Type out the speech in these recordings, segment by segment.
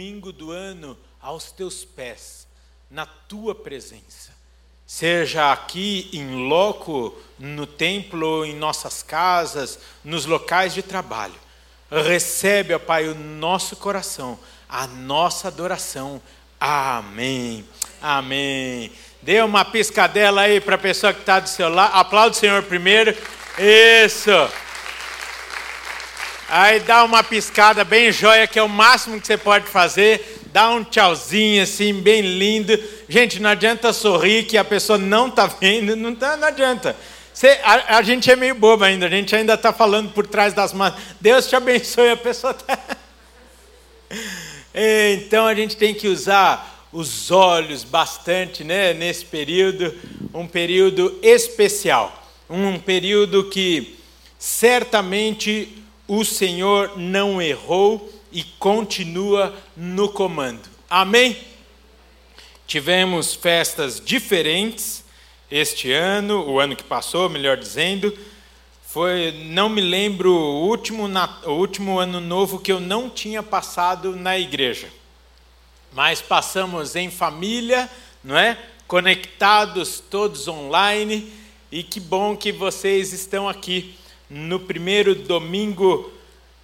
domingo do ano aos teus pés, na tua presença. Seja aqui em loco, no templo, em nossas casas, nos locais de trabalho. Recebe, ó Pai, o nosso coração, a nossa adoração. Amém. Amém. Dê uma piscadela aí para a pessoa que está do seu lado. Aplaude o Senhor primeiro. Isso. Aí dá uma piscada bem joia, que é o máximo que você pode fazer. Dá um tchauzinho assim, bem lindo. Gente, não adianta sorrir que a pessoa não está vendo, não, tá, não adianta. Você, a, a, gente é meio bobo ainda, a gente ainda está falando por trás das mãos. Deus te abençoe, a pessoa está. Então a gente tem que usar os olhos bastante né, nesse período, um período especial, um período que certamente o Senhor não errou e continua no comando. Amém? Tivemos festas diferentes este ano, o ano que passou, melhor dizendo. Foi, não me lembro o último, o último ano novo que eu não tinha passado na igreja. Mas passamos em família, não é? Conectados todos online, e que bom que vocês estão aqui no primeiro domingo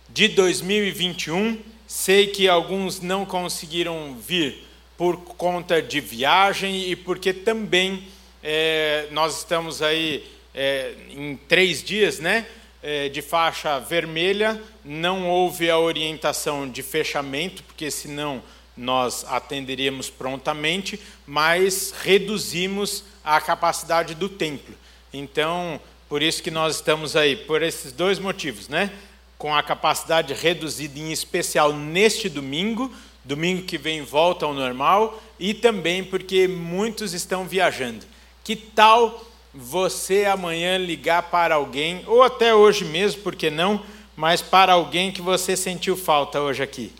de 2021. Sei que alguns não conseguiram vir por conta de viagem e porque também é, nós estamos aí é, em três dias, né? É, de faixa vermelha, não houve a orientação de fechamento, porque senão nós atenderíamos prontamente, mas reduzimos a capacidade do templo. Então, por isso que nós estamos aí, por esses dois motivos, né? Com a capacidade reduzida, em especial neste domingo, domingo que vem volta ao normal, e também porque muitos estão viajando. Que tal você amanhã ligar para alguém, ou até hoje mesmo, por que não, mas para alguém que você sentiu falta hoje aqui?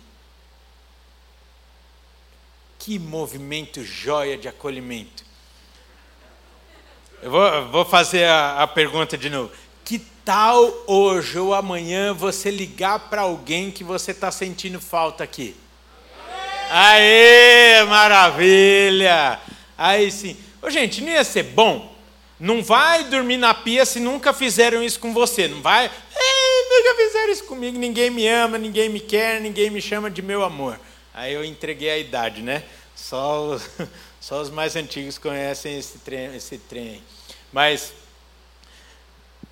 Que movimento joia de acolhimento. Eu vou, vou fazer a, a pergunta de novo. Que tal hoje ou amanhã você ligar para alguém que você está sentindo falta aqui? Aê, maravilha! Aí sim. Ô, gente, não ia ser bom? Não vai dormir na pia se nunca fizeram isso com você. Não vai. nunca fizeram isso comigo. Ninguém me ama, ninguém me quer, ninguém me chama de meu amor. Aí eu entreguei a idade, né? Só os, só os mais antigos conhecem esse trem, esse trem. Mas,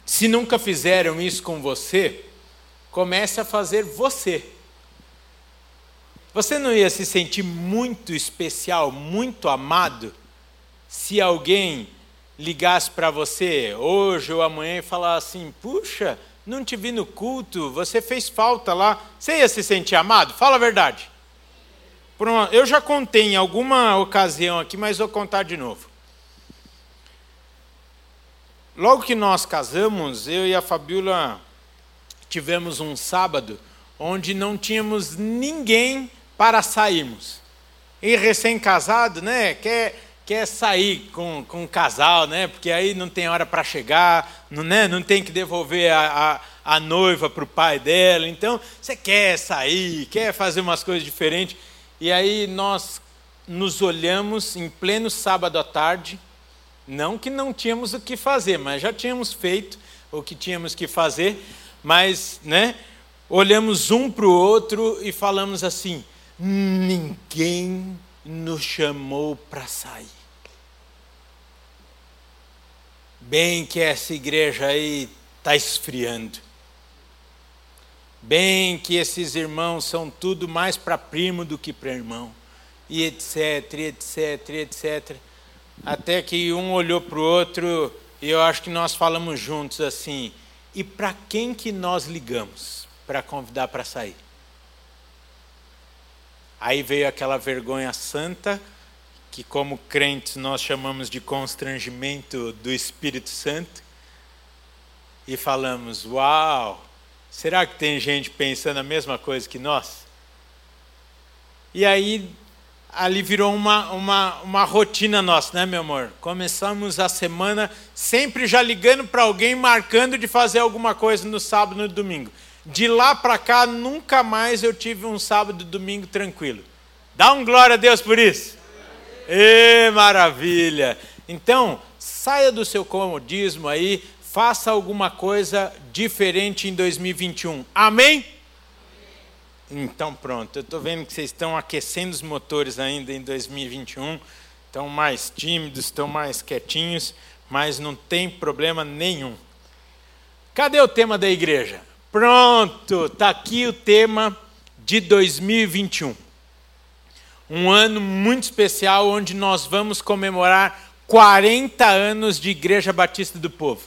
se nunca fizeram isso com você, comece a fazer você. Você não ia se sentir muito especial, muito amado, se alguém ligasse para você hoje ou amanhã e falasse assim: puxa, não te vi no culto, você fez falta lá. Você ia se sentir amado? Fala a verdade. Eu já contei em alguma ocasião aqui, mas vou contar de novo. Logo que nós casamos, eu e a Fabiola tivemos um sábado onde não tínhamos ninguém para sairmos. E recém-casado, né, quer, quer sair com, com um casal, né, porque aí não tem hora para chegar, não, né, não tem que devolver a, a, a noiva para o pai dela. Então, você quer sair, quer fazer umas coisas diferentes. E aí nós nos olhamos em pleno sábado à tarde, não que não tínhamos o que fazer, mas já tínhamos feito o que tínhamos que fazer, mas, né, olhamos um para o outro e falamos assim: ninguém nos chamou para sair. Bem que essa igreja aí está esfriando. Bem que esses irmãos são tudo mais para primo do que para irmão. E etc, etc, etc. Até que um olhou para o outro e eu acho que nós falamos juntos assim: e para quem que nós ligamos para convidar para sair? Aí veio aquela vergonha santa, que como crentes nós chamamos de constrangimento do Espírito Santo, e falamos: Uau, será que tem gente pensando a mesma coisa que nós? E aí ali virou uma, uma, uma rotina nossa, né, meu amor? Começamos a semana sempre já ligando para alguém, marcando de fazer alguma coisa no sábado e no domingo. De lá para cá, nunca mais eu tive um sábado e domingo tranquilo. Dá um glória a Deus por isso. Ê, maravilha! Então, saia do seu comodismo aí, faça alguma coisa diferente em 2021. Amém? Então, pronto. Eu estou vendo que vocês estão aquecendo os motores ainda em 2021. Estão mais tímidos, estão mais quietinhos, mas não tem problema nenhum. Cadê o tema da igreja? Pronto, está aqui o tema de 2021 um ano muito especial onde nós vamos comemorar 40 anos de Igreja Batista do Povo.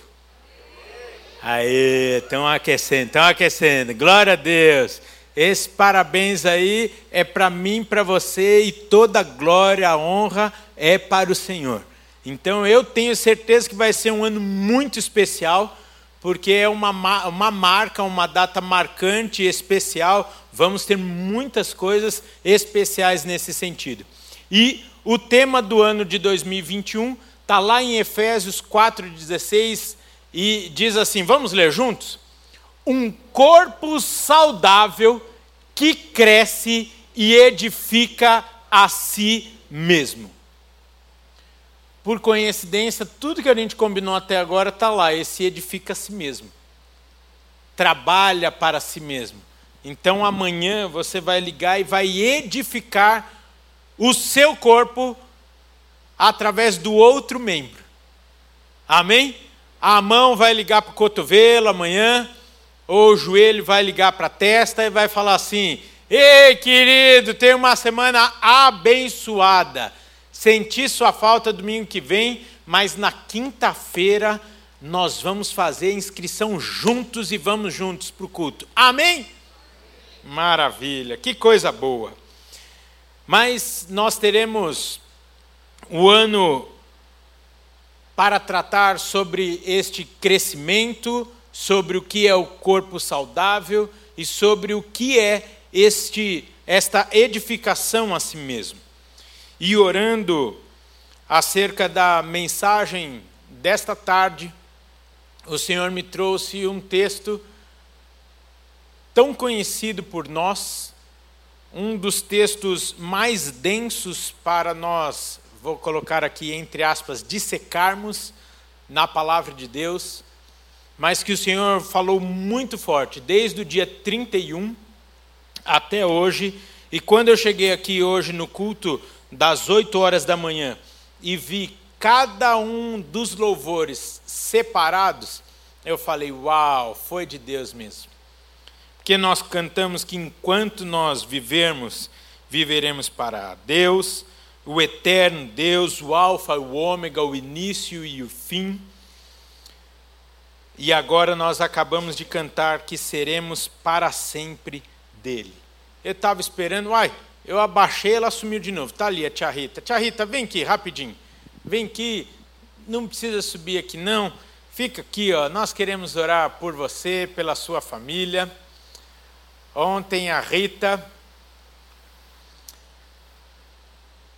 Aí, estão aquecendo, estão aquecendo. Glória a Deus. Esse parabéns aí é para mim, para você e toda glória, honra é para o Senhor. Então eu tenho certeza que vai ser um ano muito especial, porque é uma, uma marca, uma data marcante especial Vamos ter muitas coisas especiais nesse sentido. E o tema do ano de 2021 está lá em Efésios 4,16 e diz assim: vamos ler juntos? Um corpo saudável que cresce e edifica a si mesmo. Por coincidência, tudo que a gente combinou até agora está lá. Esse edifica a si mesmo. Trabalha para si mesmo. Então amanhã você vai ligar e vai edificar o seu corpo através do outro membro. Amém? A mão vai ligar para o cotovelo amanhã, ou o joelho vai ligar para a testa e vai falar assim: Ei, querido, tem uma semana abençoada. Senti sua falta domingo que vem, mas na quinta-feira nós vamos fazer inscrição juntos e vamos juntos para o culto. Amém? Maravilha, que coisa boa. Mas nós teremos o ano para tratar sobre este crescimento, sobre o que é o corpo saudável e sobre o que é este esta edificação a si mesmo. E orando acerca da mensagem desta tarde, o Senhor me trouxe um texto tão conhecido por nós, um dos textos mais densos para nós, vou colocar aqui entre aspas, dissecarmos na palavra de Deus, mas que o Senhor falou muito forte, desde o dia 31 até hoje. E quando eu cheguei aqui hoje no culto das 8 horas da manhã e vi cada um dos louvores separados, eu falei: Uau, foi de Deus mesmo que nós cantamos que enquanto nós vivermos, viveremos para Deus, o eterno Deus, o Alfa, o Ômega, o início e o fim. E agora nós acabamos de cantar que seremos para sempre dele. Eu estava esperando, uai, eu abaixei, ela sumiu de novo. Está ali a tia Rita. Tia Rita, vem aqui, rapidinho. Vem aqui, não precisa subir aqui não. Fica aqui, ó. Nós queremos orar por você, pela sua família. Ontem a Rita,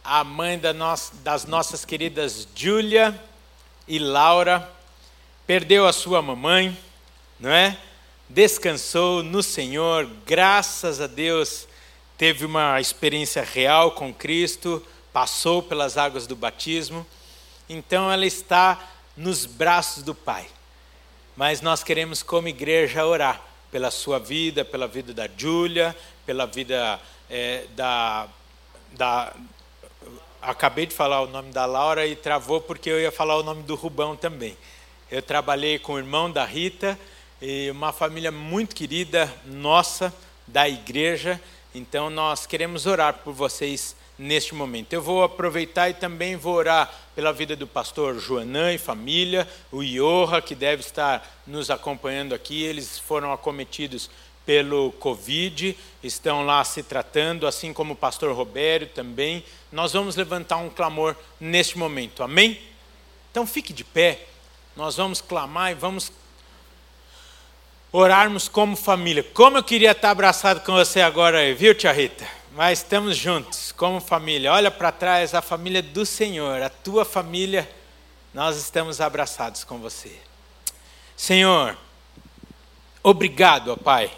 a mãe da nossa, das nossas queridas Júlia e Laura, perdeu a sua mamãe, não é? Descansou no Senhor, graças a Deus, teve uma experiência real com Cristo, passou pelas águas do batismo, então ela está nos braços do Pai. Mas nós queremos, como igreja, orar pela sua vida, pela vida da Júlia, pela vida é, da, da. Acabei de falar o nome da Laura e travou porque eu ia falar o nome do Rubão também. Eu trabalhei com o irmão da Rita e uma família muito querida nossa da igreja. Então nós queremos orar por vocês neste momento. Eu vou aproveitar e também vou orar pela vida do pastor Joanã e família, o Iorra, que deve estar nos acompanhando aqui. Eles foram acometidos pelo Covid, estão lá se tratando, assim como o pastor Robério também. Nós vamos levantar um clamor neste momento, amém? Então fique de pé, nós vamos clamar e vamos orarmos como família. Como eu queria estar abraçado com você agora, viu, tia Rita? mas estamos juntos como família. Olha para trás a família do Senhor, a tua família, nós estamos abraçados com você. Senhor, obrigado, ó Pai,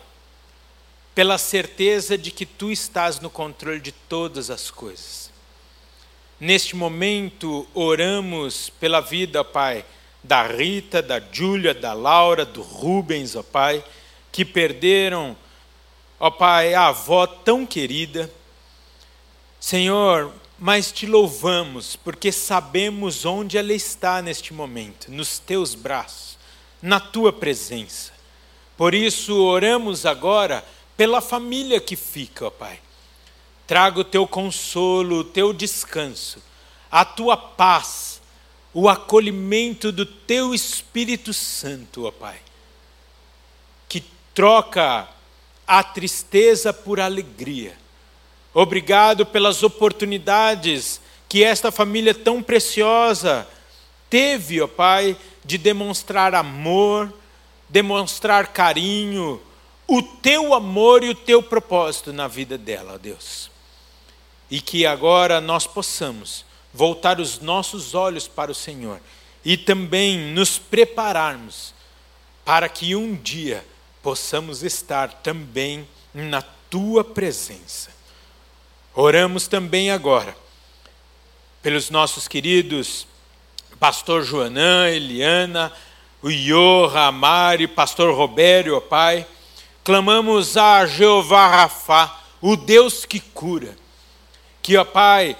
pela certeza de que tu estás no controle de todas as coisas. Neste momento, oramos pela vida, Pai, da Rita, da Júlia, da Laura, do Rubens, ó Pai, que perderam, ó Pai, a avó tão querida. Senhor, mas te louvamos, porque sabemos onde ela está neste momento, nos teus braços, na tua presença. Por isso, oramos agora pela família que fica, ó Pai traga o teu consolo, o teu descanso, a tua paz, o acolhimento do teu Espírito Santo, ó Pai, que troca a tristeza por alegria. Obrigado pelas oportunidades que esta família tão preciosa teve, ó Pai, de demonstrar amor, demonstrar carinho, o teu amor e o teu propósito na vida dela, ó Deus e que agora nós possamos voltar os nossos olhos para o Senhor e também nos prepararmos para que um dia possamos estar também na tua presença. Oramos também agora pelos nossos queridos pastor Joanã, Eliana, o Iorra, a pastor Robério, ó Pai. Clamamos a Jeová Rafá, o Deus que cura que, ó Pai,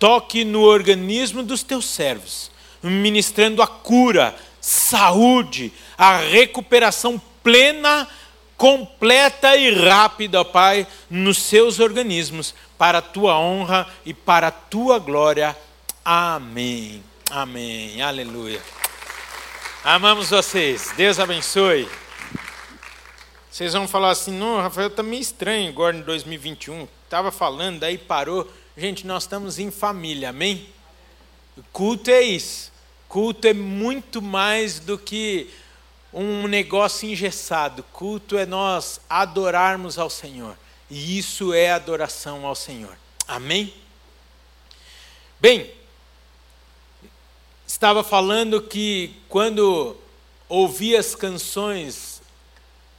toque no organismo dos teus servos, ministrando a cura, saúde, a recuperação plena, completa e rápida, Pai, nos seus organismos, para a tua honra e para a tua glória. Amém. Amém. Aleluia. Amamos vocês. Deus abençoe. Vocês vão falar assim, não, Rafael, está meio estranho agora em 2021. Estava falando, daí parou. Gente, nós estamos em família, amém? Culto é isso. Culto é muito mais do que um negócio engessado. Culto é nós adorarmos ao Senhor. E isso é adoração ao Senhor. Amém? Bem, estava falando que quando ouvi as canções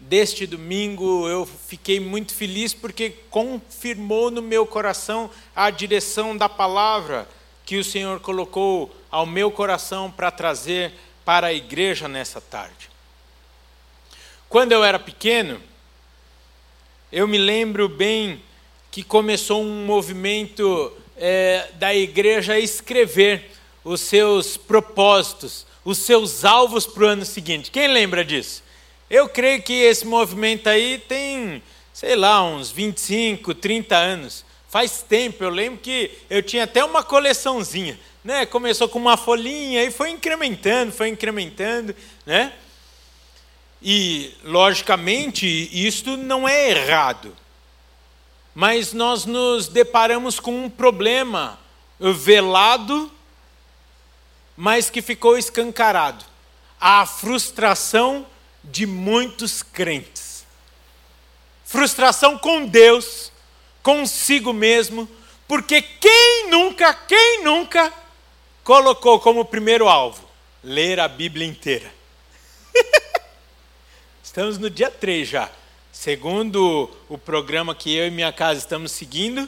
deste domingo eu fiquei muito feliz porque confirmou no meu coração a direção da palavra que o Senhor colocou ao meu coração para trazer para a igreja nessa tarde. Quando eu era pequeno, eu me lembro bem que começou um movimento é, da igreja a escrever os seus propósitos, os seus alvos para o ano seguinte. Quem lembra disso? Eu creio que esse movimento aí tem, sei lá, uns 25, 30 anos. Faz tempo, eu lembro que eu tinha até uma coleçãozinha. Né? Começou com uma folhinha e foi incrementando, foi incrementando. Né? E, logicamente, isto não é errado. Mas nós nos deparamos com um problema velado, mas que ficou escancarado. A frustração de muitos crentes. Frustração com Deus, consigo mesmo, porque quem nunca, quem nunca colocou como primeiro alvo ler a Bíblia inteira? Estamos no dia 3 já. Segundo o programa que eu e minha casa estamos seguindo,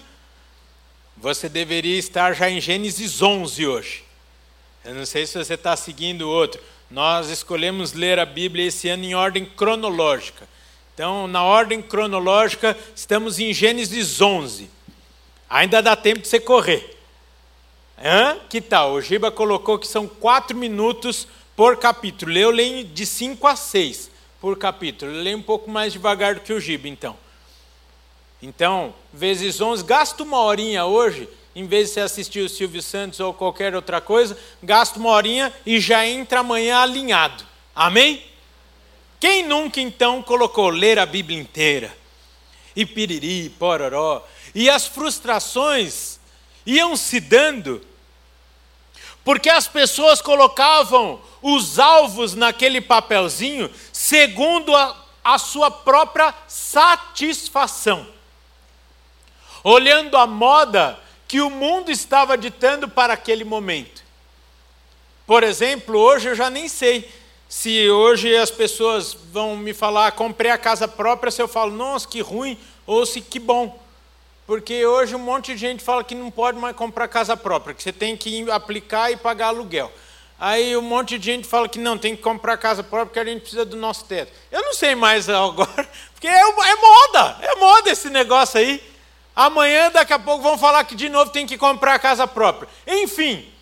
você deveria estar já em Gênesis 11 hoje. Eu não sei se você está seguindo outro. Nós escolhemos ler a Bíblia esse ano em ordem cronológica. Então, na ordem cronológica, estamos em Gênesis 11. Ainda dá tempo de você correr. Hã? Que tal? O Giba colocou que são quatro minutos por capítulo. Eu leio de 5 a 6 por capítulo. Eu leio um pouco mais devagar do que o Giba, então. Então, vezes 11, gasta uma horinha hoje em vez de você assistir o Silvio Santos ou qualquer outra coisa, gasta uma horinha e já entra amanhã alinhado. Amém? Quem nunca então colocou ler a Bíblia inteira? E piriri, pororó. E as frustrações iam se dando, porque as pessoas colocavam os alvos naquele papelzinho segundo a, a sua própria satisfação. Olhando a moda que o mundo estava ditando para aquele momento. Por exemplo, hoje eu já nem sei se hoje as pessoas vão me falar, comprei a casa própria, se eu falo, nossa, que ruim, ou se que bom. Porque hoje um monte de gente fala que não pode mais comprar casa própria, que você tem que aplicar e pagar aluguel. Aí um monte de gente fala que não, tem que comprar casa própria porque a gente precisa do nosso teto. Eu não sei mais agora, porque é, é moda, é moda esse negócio aí. Amanhã, daqui a pouco, vão falar que de novo tem que comprar casa própria. Enfim,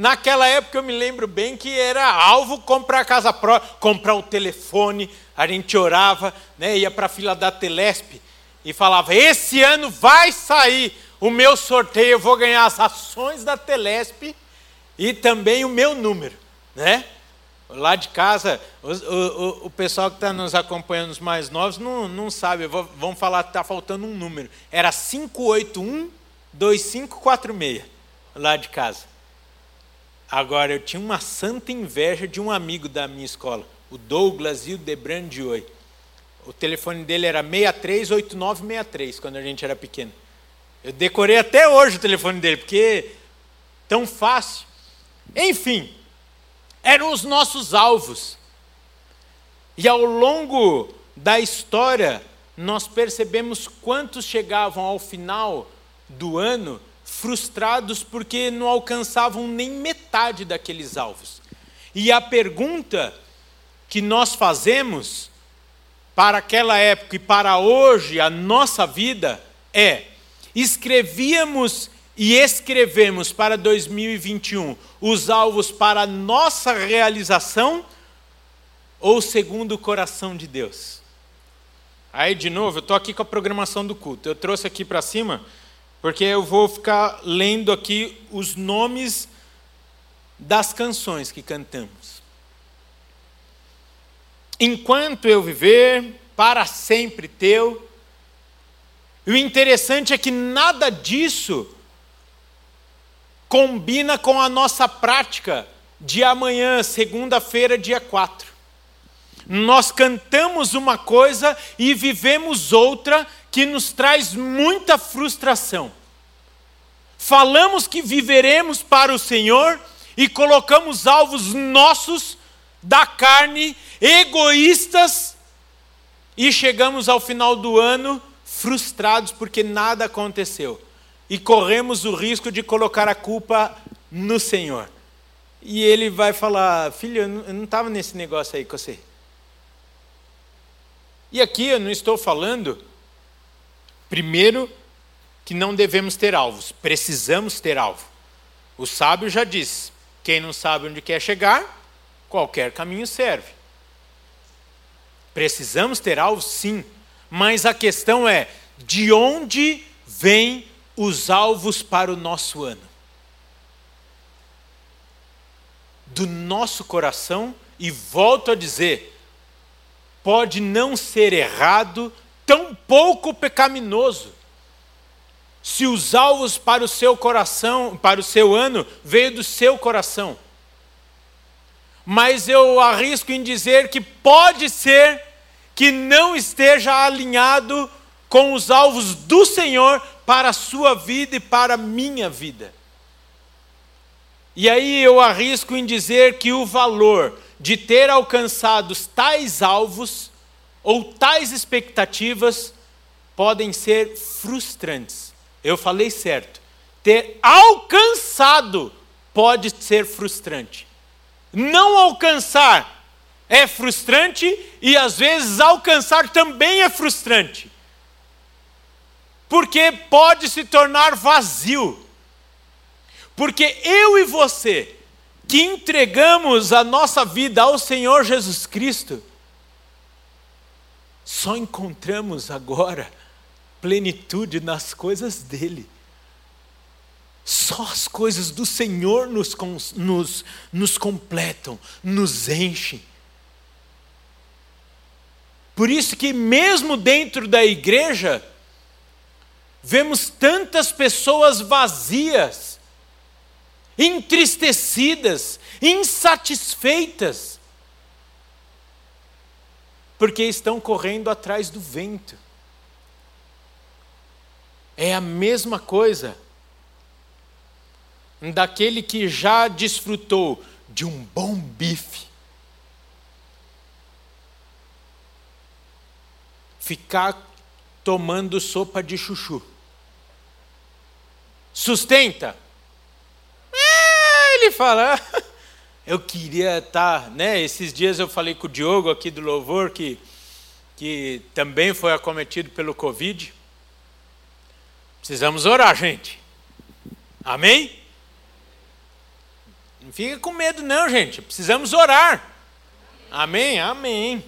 Naquela época eu me lembro bem que era alvo comprar a casa própria, comprar o telefone, a gente orava, né, ia para a fila da Telesp e falava: esse ano vai sair o meu sorteio, eu vou ganhar as ações da Telesp e também o meu número. Né? Lá de casa, o, o, o pessoal que está nos acompanhando, os mais novos, não, não sabe, vão falar que está faltando um número. Era 581 2546 lá de casa. Agora, eu tinha uma santa inveja de um amigo da minha escola, o Douglas Hildebrand Oi. O telefone dele era 638963, quando a gente era pequeno. Eu decorei até hoje o telefone dele, porque tão fácil. Enfim, eram os nossos alvos. E ao longo da história, nós percebemos quantos chegavam ao final do ano frustrados porque não alcançavam nem metade daqueles alvos. E a pergunta que nós fazemos para aquela época e para hoje, a nossa vida, é: escrevíamos e escrevemos para 2021 os alvos para a nossa realização ou segundo o coração de Deus? Aí, de novo, eu estou aqui com a programação do culto. Eu trouxe aqui para cima porque eu vou ficar lendo aqui os nomes das canções que cantamos. Enquanto eu viver, para sempre teu. E o interessante é que nada disso combina com a nossa prática de amanhã, segunda-feira, dia 4. Nós cantamos uma coisa e vivemos outra que nos traz muita frustração. Falamos que viveremos para o Senhor e colocamos alvos nossos da carne, egoístas, e chegamos ao final do ano frustrados porque nada aconteceu. E corremos o risco de colocar a culpa no Senhor. E ele vai falar: Filho, eu não estava nesse negócio aí com você. E aqui eu não estou falando Primeiro, que não devemos ter alvos, precisamos ter alvo. O sábio já disse: quem não sabe onde quer chegar, qualquer caminho serve. Precisamos ter alvos, sim, mas a questão é: de onde vêm os alvos para o nosso ano? Do nosso coração, e volto a dizer, pode não ser errado tão pouco pecaminoso. Se os alvos para o seu coração, para o seu ano, veio do seu coração. Mas eu arrisco em dizer que pode ser que não esteja alinhado com os alvos do Senhor para a sua vida e para a minha vida. E aí eu arrisco em dizer que o valor de ter alcançado tais alvos ou tais expectativas podem ser frustrantes. Eu falei certo. Ter alcançado pode ser frustrante. Não alcançar é frustrante e às vezes alcançar também é frustrante. Porque pode se tornar vazio. Porque eu e você, que entregamos a nossa vida ao Senhor Jesus Cristo, só encontramos agora plenitude nas coisas dele. Só as coisas do Senhor nos, nos, nos completam, nos enchem. Por isso que, mesmo dentro da igreja, Vemos tantas pessoas vazias, entristecidas, insatisfeitas, porque estão correndo atrás do vento. É a mesma coisa daquele que já desfrutou de um bom bife. Ficar tomando sopa de chuchu. Sustenta? É, ele fala, eu queria estar, tá, né? Esses dias eu falei com o Diogo aqui do Louvor, que, que também foi acometido pelo Covid. Precisamos orar, gente. Amém? Não fica com medo, não, gente. Precisamos orar. Amém? Amém.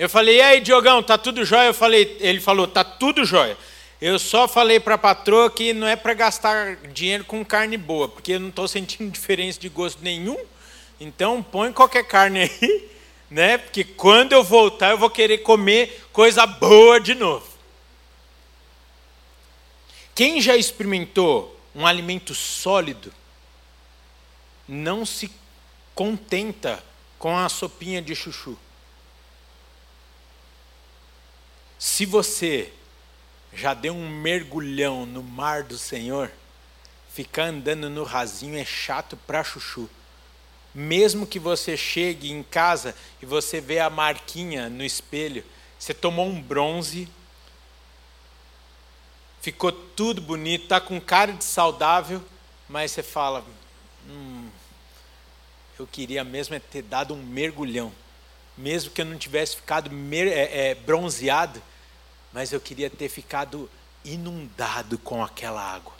Eu falei, e aí, Diogão, tá tudo jóia? Eu falei, ele falou, tá tudo jóia. Eu só falei para a patroa que não é para gastar dinheiro com carne boa, porque eu não estou sentindo diferença de gosto nenhum. Então põe qualquer carne aí, né? Porque quando eu voltar eu vou querer comer coisa boa de novo. Quem já experimentou um alimento sólido não se contenta com a sopinha de chuchu. Se você já deu um mergulhão no mar do Senhor, ficar andando no rasinho é chato para chuchu. Mesmo que você chegue em casa e você vê a marquinha no espelho, você tomou um bronze, ficou tudo bonito, tá com cara de saudável, mas você fala, hum, eu queria mesmo é ter dado um mergulhão, mesmo que eu não tivesse ficado é, é, bronzeado, mas eu queria ter ficado inundado com aquela água.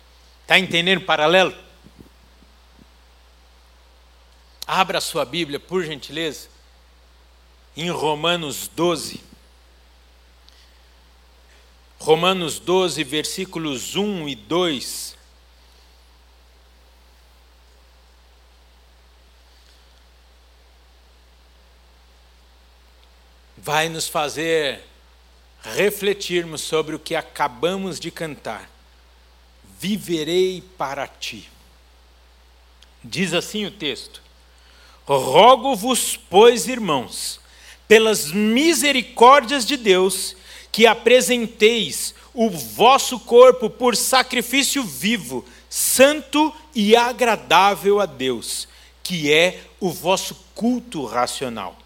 Está entendendo o paralelo? Abra a sua Bíblia, por gentileza, em Romanos 12. Romanos 12, versículos 1 e 2. Vai nos fazer refletirmos sobre o que acabamos de cantar. Viverei para ti. Diz assim o texto: Rogo-vos, pois, irmãos, pelas misericórdias de Deus, que apresenteis o vosso corpo por sacrifício vivo, santo e agradável a Deus, que é o vosso culto racional.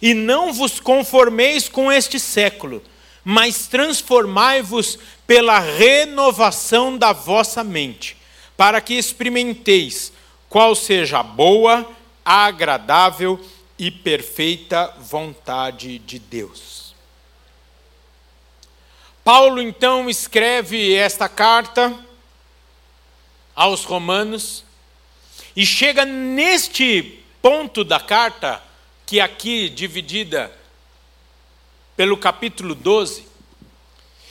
E não vos conformeis com este século, mas transformai-vos pela renovação da vossa mente, para que experimenteis qual seja a boa, agradável e perfeita vontade de Deus. Paulo então escreve esta carta aos Romanos e chega neste ponto da carta, que aqui dividida pelo capítulo 12.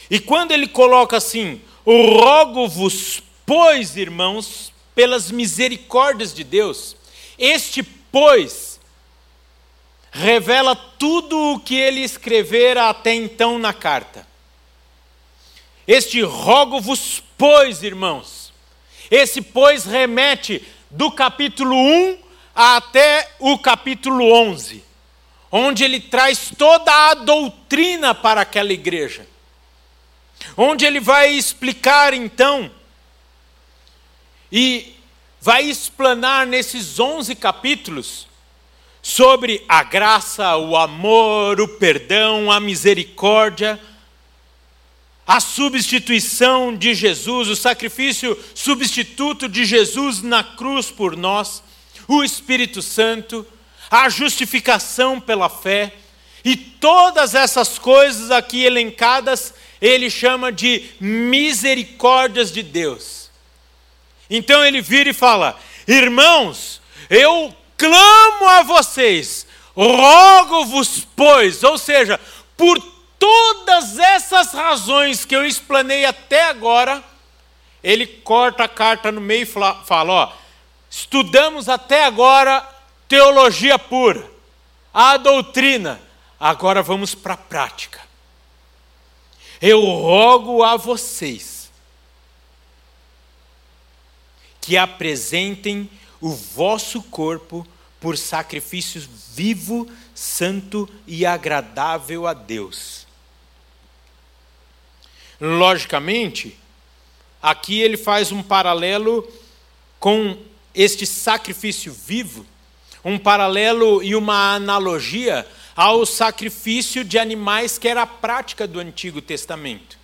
E quando ele coloca assim: Rogo-vos, pois, irmãos, pelas misericórdias de Deus, este pois revela tudo o que ele escrevera até então na carta. Este rogo-vos, pois, irmãos. Esse pois remete do capítulo 1 até o capítulo 11 onde ele traz toda a doutrina para aquela igreja, onde ele vai explicar então e vai explanar nesses 11 capítulos sobre a graça, o amor, o perdão, a misericórdia, a substituição de Jesus, o sacrifício substituto de Jesus na cruz por nós, o Espírito Santo, a justificação pela fé, e todas essas coisas aqui elencadas, ele chama de misericórdias de Deus. Então ele vira e fala: Irmãos, eu clamo a vocês, rogo-vos, pois, ou seja, por todas essas razões que eu explanei até agora, ele corta a carta no meio e fala: Ó, estudamos até agora teologia pura, a doutrina. Agora vamos para a prática. Eu rogo a vocês que apresentem o vosso corpo por sacrifício vivo, santo e agradável a Deus. Logicamente, aqui ele faz um paralelo com este sacrifício vivo um paralelo e uma analogia ao sacrifício de animais que era a prática do Antigo Testamento.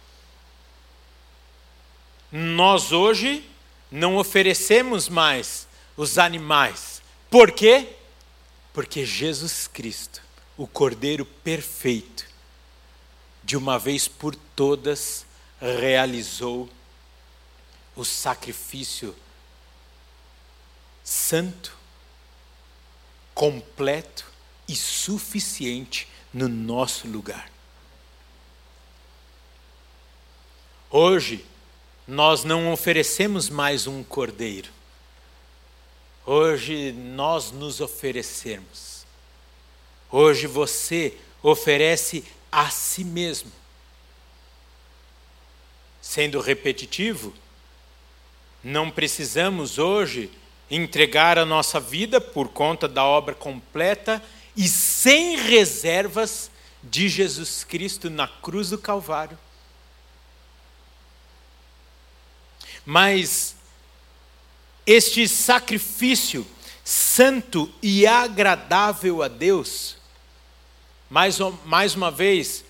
Nós hoje não oferecemos mais os animais. Por quê? Porque Jesus Cristo, o Cordeiro perfeito, de uma vez por todas realizou o sacrifício santo, completo e suficiente no nosso lugar. Hoje, nós não oferecemos mais um cordeiro. Hoje nós nos oferecemos. Hoje você oferece a si mesmo. Sendo repetitivo, não precisamos hoje entregar a nossa vida por conta da obra completa e sem reservas de Jesus Cristo na cruz do Calvário. Mas este sacrifício santo e agradável a Deus, mais, mais uma vez,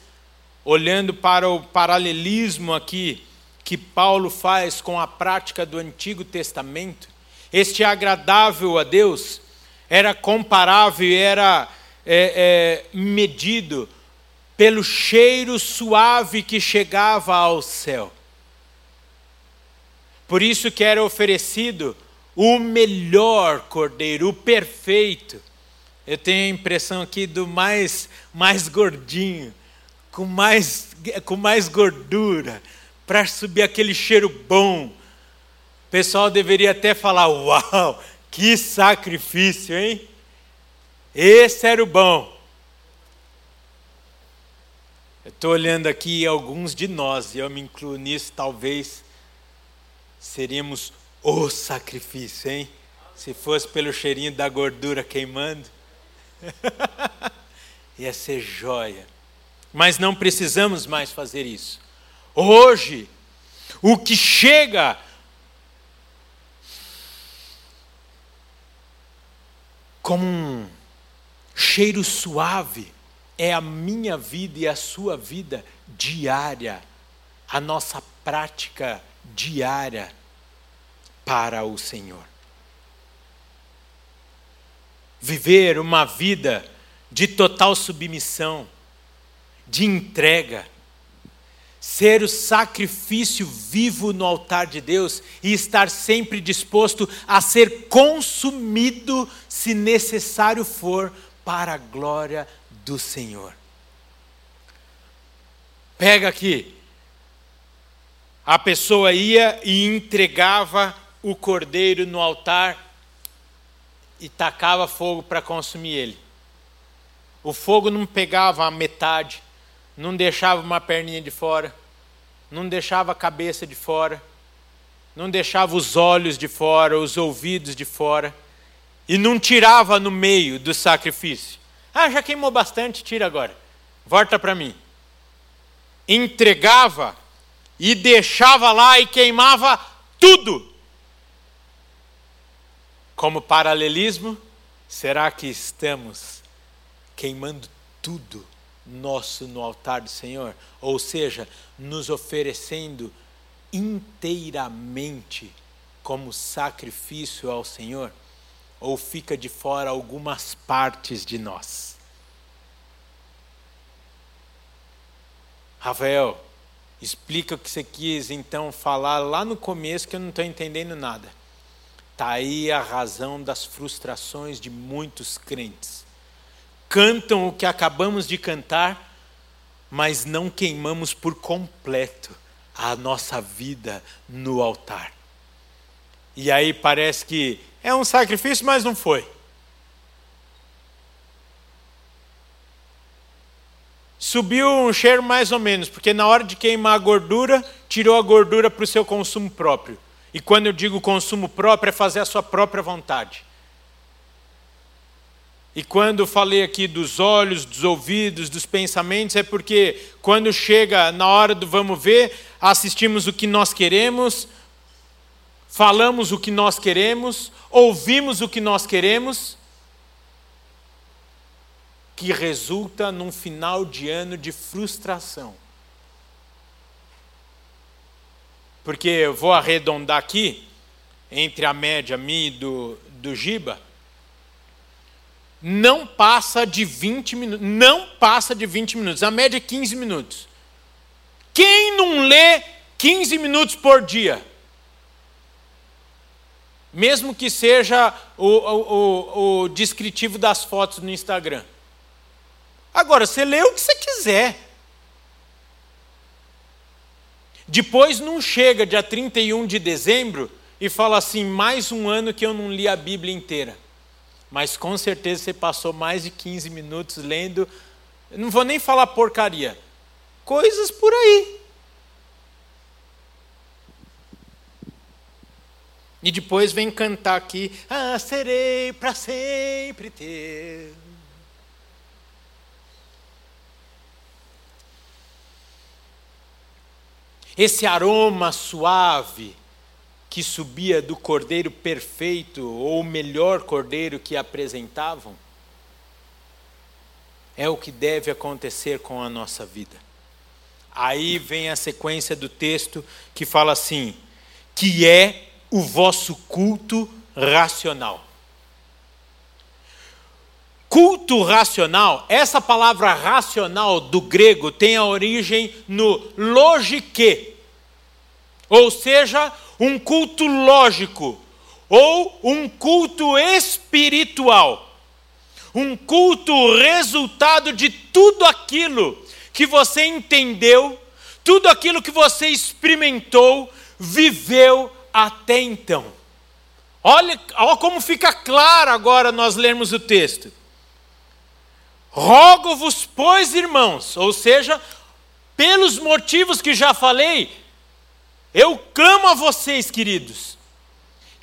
olhando para o paralelismo aqui que Paulo faz com a prática do Antigo Testamento, este agradável a Deus era comparável era é, é, medido pelo cheiro suave que chegava ao céu. Por isso que era oferecido o melhor cordeiro, o perfeito. Eu tenho a impressão aqui do mais, mais gordinho, com mais, com mais gordura, para subir aquele cheiro bom. Pessoal deveria até falar: Uau, que sacrifício, hein? Esse era o bom. Eu estou olhando aqui alguns de nós, e eu me incluo nisso, talvez seríamos o sacrifício, hein? Se fosse pelo cheirinho da gordura queimando, ia ser joia. Mas não precisamos mais fazer isso. Hoje, o que chega como um cheiro suave é a minha vida e a sua vida diária, a nossa prática diária para o Senhor. Viver uma vida de total submissão, de entrega, ser o sacrifício vivo no altar de Deus e estar sempre disposto a ser consumido, se necessário for, para a glória do Senhor. Pega aqui. A pessoa ia e entregava o cordeiro no altar e tacava fogo para consumir ele. O fogo não pegava a metade, não deixava uma perninha de fora, não deixava a cabeça de fora, não deixava os olhos de fora, os ouvidos de fora, e não tirava no meio do sacrifício. Ah, já queimou bastante, tira agora. Volta para mim. Entregava e deixava lá e queimava tudo. Como paralelismo, será que estamos queimando tudo nosso no altar do Senhor? Ou seja, nos oferecendo inteiramente como sacrifício ao Senhor? Ou fica de fora algumas partes de nós? Rafael, explica o que você quis então falar lá no começo que eu não estou entendendo nada. Está aí a razão das frustrações de muitos crentes. Cantam o que acabamos de cantar, mas não queimamos por completo a nossa vida no altar. E aí parece que é um sacrifício, mas não foi. Subiu um cheiro mais ou menos, porque na hora de queimar a gordura, tirou a gordura para o seu consumo próprio. E quando eu digo consumo próprio, é fazer a sua própria vontade. E quando falei aqui dos olhos, dos ouvidos, dos pensamentos, é porque quando chega na hora do vamos ver, assistimos o que nós queremos, falamos o que nós queremos, ouvimos o que nós queremos, que resulta num final de ano de frustração. Porque eu vou arredondar aqui, entre a média minha e do, do Giba, não passa de 20 minutos. Não passa de 20 minutos. A média é 15 minutos. Quem não lê 15 minutos por dia? Mesmo que seja o, o, o, o descritivo das fotos no Instagram. Agora, você lê o que você quiser. Depois não chega dia 31 de dezembro e fala assim: mais um ano que eu não li a Bíblia inteira. Mas com certeza você passou mais de 15 minutos lendo, não vou nem falar porcaria, coisas por aí. E depois vem cantar aqui: Ah, serei para sempre teu. Esse aroma suave que subia do cordeiro perfeito, ou o melhor cordeiro que apresentavam, é o que deve acontecer com a nossa vida. Aí vem a sequência do texto que fala assim: que é o vosso culto racional. Culto racional, essa palavra racional do grego tem a origem no logique, ou seja, um culto lógico, ou um culto espiritual. Um culto resultado de tudo aquilo que você entendeu, tudo aquilo que você experimentou, viveu até então. Olha, olha como fica claro agora nós lermos o texto. Rogo-vos, pois, irmãos, ou seja, pelos motivos que já falei, eu clamo a vocês, queridos,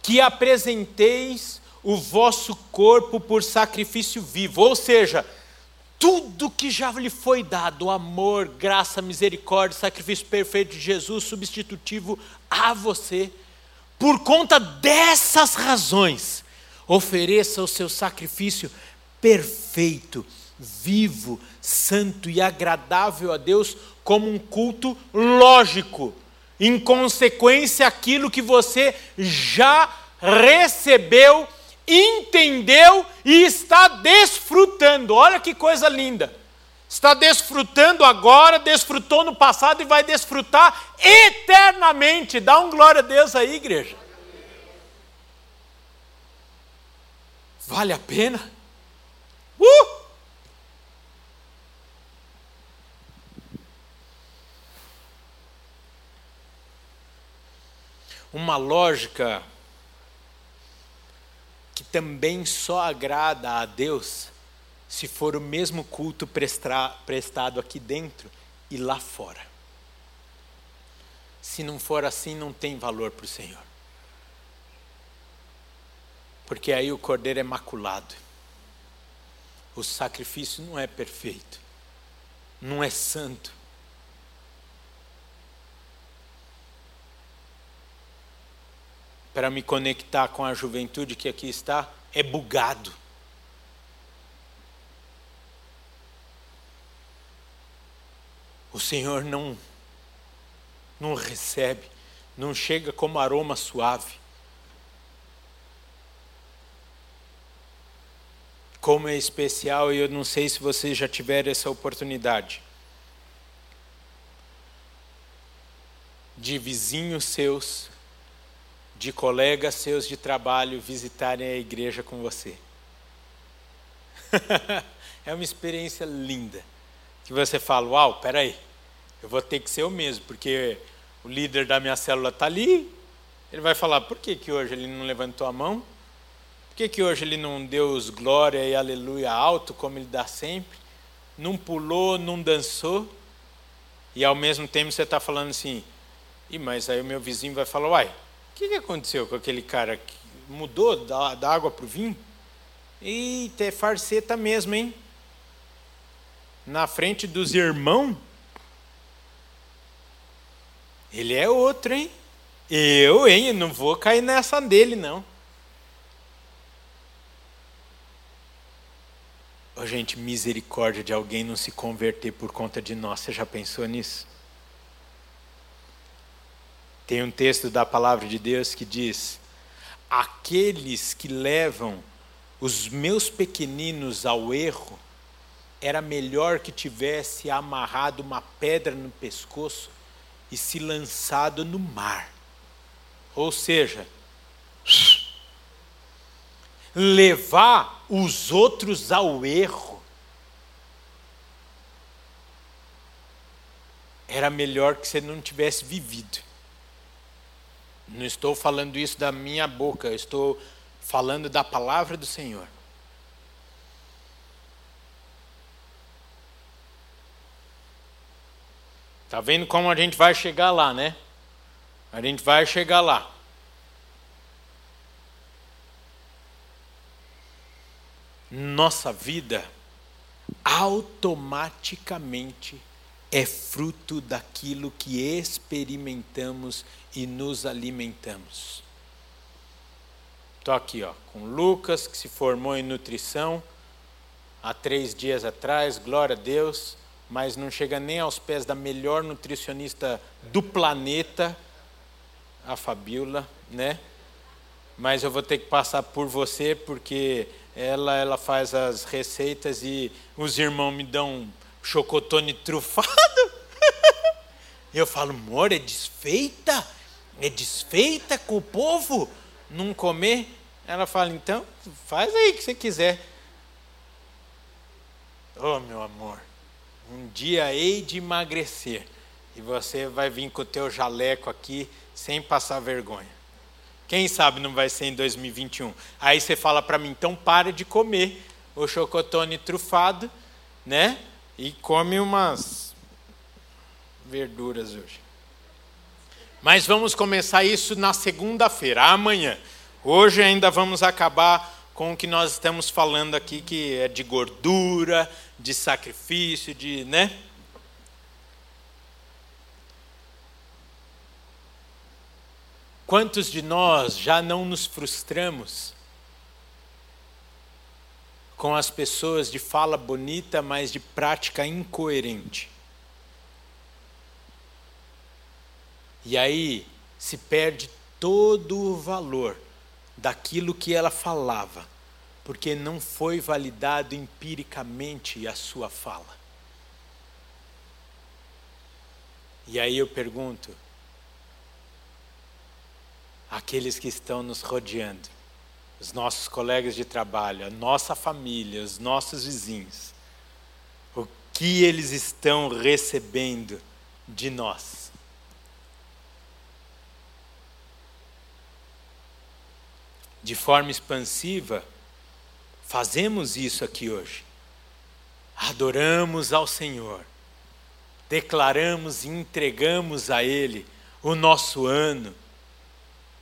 que apresenteis o vosso corpo por sacrifício vivo, ou seja, tudo que já lhe foi dado, amor, graça, misericórdia, sacrifício perfeito de Jesus, substitutivo a você, por conta dessas razões, ofereça o seu sacrifício perfeito, vivo, santo e agradável a Deus, como um culto lógico em consequência aquilo que você já recebeu, entendeu e está desfrutando. Olha que coisa linda. Está desfrutando agora, desfrutou no passado e vai desfrutar eternamente. Dá um glória a Deus aí, igreja. Vale a pena? Uh! Uma lógica que também só agrada a Deus se for o mesmo culto prestado aqui dentro e lá fora. Se não for assim, não tem valor para o Senhor. Porque aí o cordeiro é maculado. O sacrifício não é perfeito, não é santo. Para me conectar com a juventude que aqui está é bugado. O Senhor não não recebe, não chega como aroma suave. Como é especial, e eu não sei se vocês já tiveram essa oportunidade. De vizinhos seus de colegas seus de trabalho visitarem a igreja com você. é uma experiência linda. Que você fala, uau, peraí, eu vou ter que ser eu mesmo, porque o líder da minha célula está ali. Ele vai falar, por que, que hoje ele não levantou a mão? Por que, que hoje ele não deu os glória e aleluia alto, como ele dá sempre? Não pulou, não dançou? E ao mesmo tempo você está falando assim, e mas aí o meu vizinho vai falar, uai, que, que aconteceu com aquele cara que mudou da, da água para o vinho? Eita, é farceta mesmo, hein? Na frente dos irmãos, ele é outro, hein? Eu, hein? Eu não vou cair nessa dele, não. Oh, gente, misericórdia de alguém não se converter por conta de nós. Você já pensou nisso? Tem um texto da palavra de Deus que diz: Aqueles que levam os meus pequeninos ao erro, era melhor que tivesse amarrado uma pedra no pescoço e se lançado no mar. Ou seja, levar os outros ao erro era melhor que você não tivesse vivido. Não estou falando isso da minha boca, estou falando da palavra do Senhor. Tá vendo como a gente vai chegar lá, né? A gente vai chegar lá. Nossa vida automaticamente é fruto daquilo que experimentamos e nos alimentamos. Estou aqui ó, com Lucas, que se formou em nutrição há três dias atrás, glória a Deus, mas não chega nem aos pés da melhor nutricionista do planeta, a Fabiola, né? Mas eu vou ter que passar por você porque ela ela faz as receitas e os irmãos me dão chocotone trufado. Eu falo, amor, é desfeita? É desfeita com o povo não comer? Ela fala, então, faz aí o que você quiser. Oh, meu amor, um dia hei de emagrecer e você vai vir com o teu jaleco aqui sem passar vergonha. Quem sabe não vai ser em 2021. Aí você fala para mim, então para de comer o chocotone trufado, né? e come umas verduras hoje. Mas vamos começar isso na segunda-feira, amanhã. Hoje ainda vamos acabar com o que nós estamos falando aqui, que é de gordura, de sacrifício, de, né? Quantos de nós já não nos frustramos com as pessoas de fala bonita, mas de prática incoerente. E aí se perde todo o valor daquilo que ela falava, porque não foi validado empiricamente a sua fala. E aí eu pergunto, aqueles que estão nos rodeando, os nossos colegas de trabalho, a nossa família, os nossos vizinhos, o que eles estão recebendo de nós. De forma expansiva, fazemos isso aqui hoje. Adoramos ao Senhor, declaramos e entregamos a Ele o nosso ano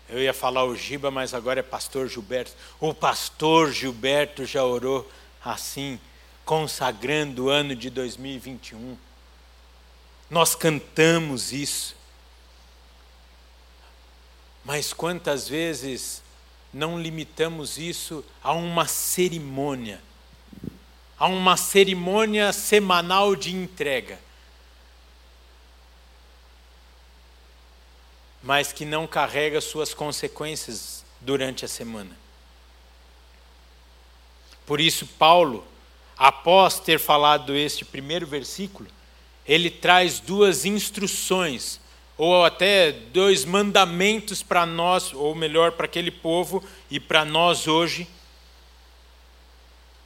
eu ia falar o Giba, mas agora é pastor Gilberto. O pastor Gilberto já orou assim, consagrando o ano de 2021. Nós cantamos isso. Mas quantas vezes não limitamos isso a uma cerimônia, a uma cerimônia semanal de entrega? mas que não carrega suas consequências durante a semana. Por isso, Paulo, após ter falado este primeiro versículo, ele traz duas instruções, ou até dois mandamentos para nós, ou melhor, para aquele povo e para nós hoje.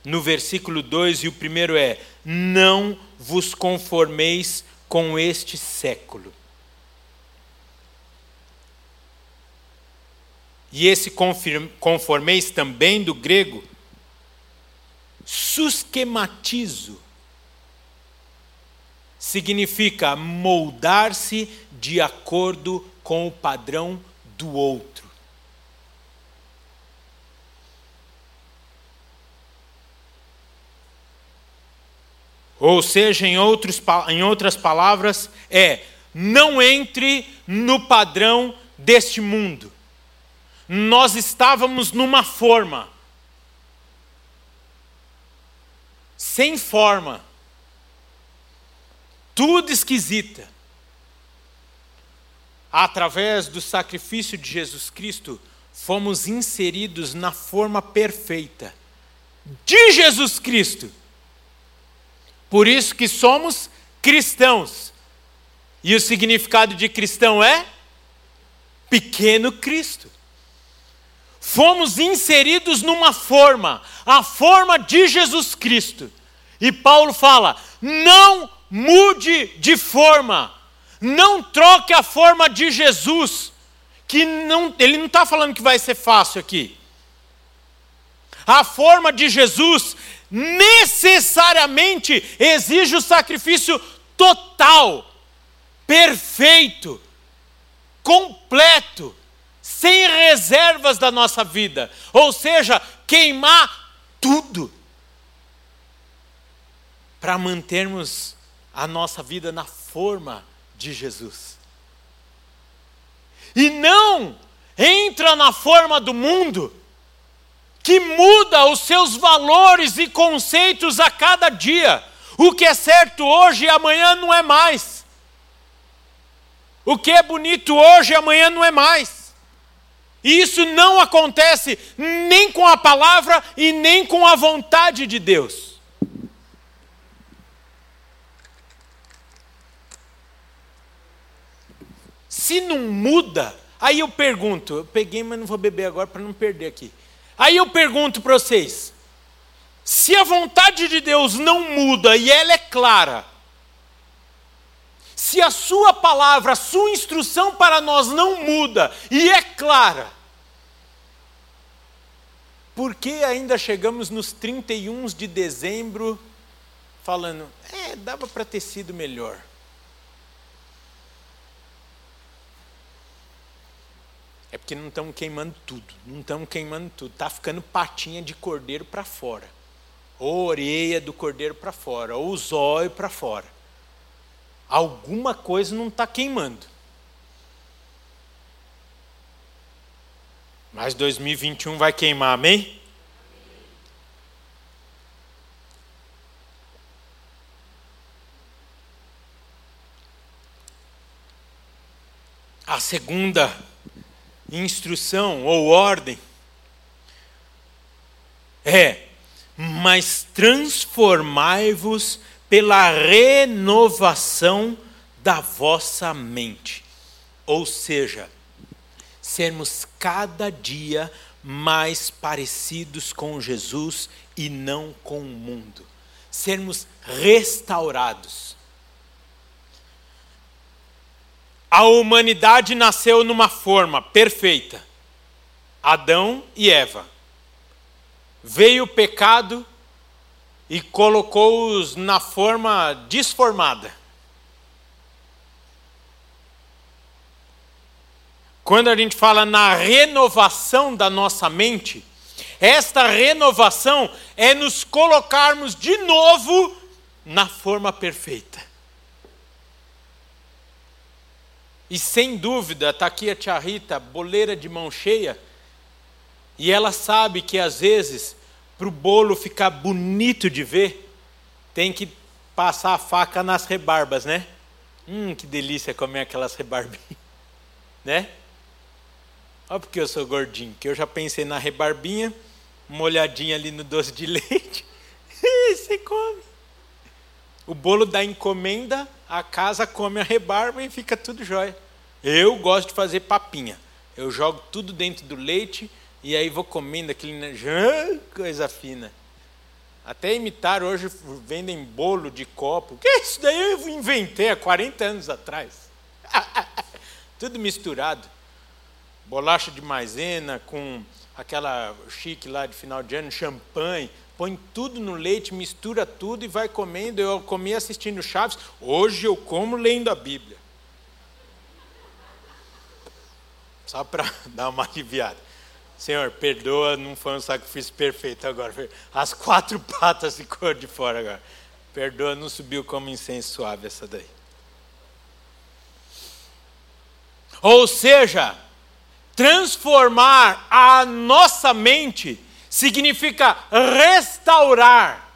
No versículo 2, e o primeiro é: Não vos conformeis com este século E esse conformeis também do grego, susquematizo, significa moldar-se de acordo com o padrão do outro. Ou seja, em, outros, em outras palavras, é não entre no padrão deste mundo nós estávamos numa forma. sem forma, tudo esquisita. Através do sacrifício de Jesus Cristo, fomos inseridos na forma perfeita de Jesus Cristo. Por isso que somos cristãos. E o significado de cristão é pequeno Cristo. Fomos inseridos numa forma, a forma de Jesus Cristo. E Paulo fala: não mude de forma, não troque a forma de Jesus, que não, ele não está falando que vai ser fácil aqui. A forma de Jesus necessariamente exige o sacrifício total, perfeito, completo, sem reservas da nossa vida. Ou seja, queimar tudo para mantermos a nossa vida na forma de Jesus. E não entra na forma do mundo que muda os seus valores e conceitos a cada dia. O que é certo hoje e amanhã não é mais. O que é bonito hoje e amanhã não é mais. E isso não acontece nem com a palavra e nem com a vontade de Deus. Se não muda, aí eu pergunto, eu peguei, mas não vou beber agora para não perder aqui. Aí eu pergunto para vocês: se a vontade de Deus não muda e ela é clara, se a sua palavra, a sua instrução para nós não muda e é clara, por que ainda chegamos nos 31 de dezembro falando, é, dava para ter sido melhor? É porque não estamos queimando tudo, não estamos queimando tudo. Está ficando patinha de cordeiro para fora, ou orelha do cordeiro para fora, ou zóio para fora. Alguma coisa não está queimando. Mas 2021 vai queimar, amém? A segunda instrução ou ordem é: mas transformai-vos pela renovação da vossa mente. Ou seja, sermos cada dia mais parecidos com Jesus e não com o mundo. Sermos restaurados. A humanidade nasceu numa forma perfeita. Adão e Eva. Veio o pecado e colocou-os na forma desformada. Quando a gente fala na renovação da nossa mente, esta renovação é nos colocarmos de novo na forma perfeita. E sem dúvida, está aqui a tia Rita, boleira de mão cheia, e ela sabe que às vezes, para o bolo ficar bonito de ver, tem que passar a faca nas rebarbas, né? Hum, que delícia comer aquelas rebarbinhas, né? Olha porque eu sou gordinho, que eu já pensei na rebarbinha, molhadinha ali no doce de leite, você come. O bolo da encomenda, a casa come a rebarba e fica tudo jóia. Eu gosto de fazer papinha. Eu jogo tudo dentro do leite e aí vou comendo aquele coisa fina. Até imitar hoje vendem bolo de copo. Que isso daí eu inventei há 40 anos atrás. tudo misturado. Bolacha de maisena com aquela chique lá de final de ano, champanhe, põe tudo no leite, mistura tudo e vai comendo. Eu comi assistindo Chaves, hoje eu como lendo a Bíblia. Só para dar uma aliviada. Senhor, perdoa, não foi um sacrifício perfeito agora. As quatro patas ficou de fora agora. Perdoa, não subiu como incenso suave essa daí. Ou seja, transformar a nossa mente significa restaurar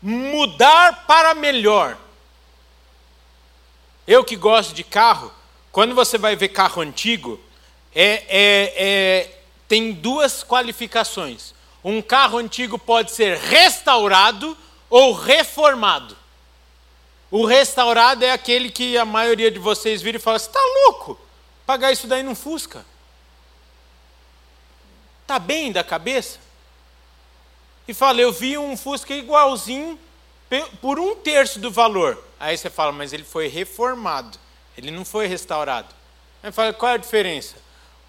mudar para melhor. Eu que gosto de carro, quando você vai ver carro antigo, é, é, é, tem duas qualificações. Um carro antigo pode ser restaurado ou reformado. O restaurado é aquele que a maioria de vocês vira e fala: está louco? Pagar isso daí num Fusca? Está bem da cabeça? E fala: Eu vi um Fusca igualzinho por um terço do valor. Aí você fala: Mas ele foi reformado, ele não foi restaurado. Aí fala: Qual é a diferença?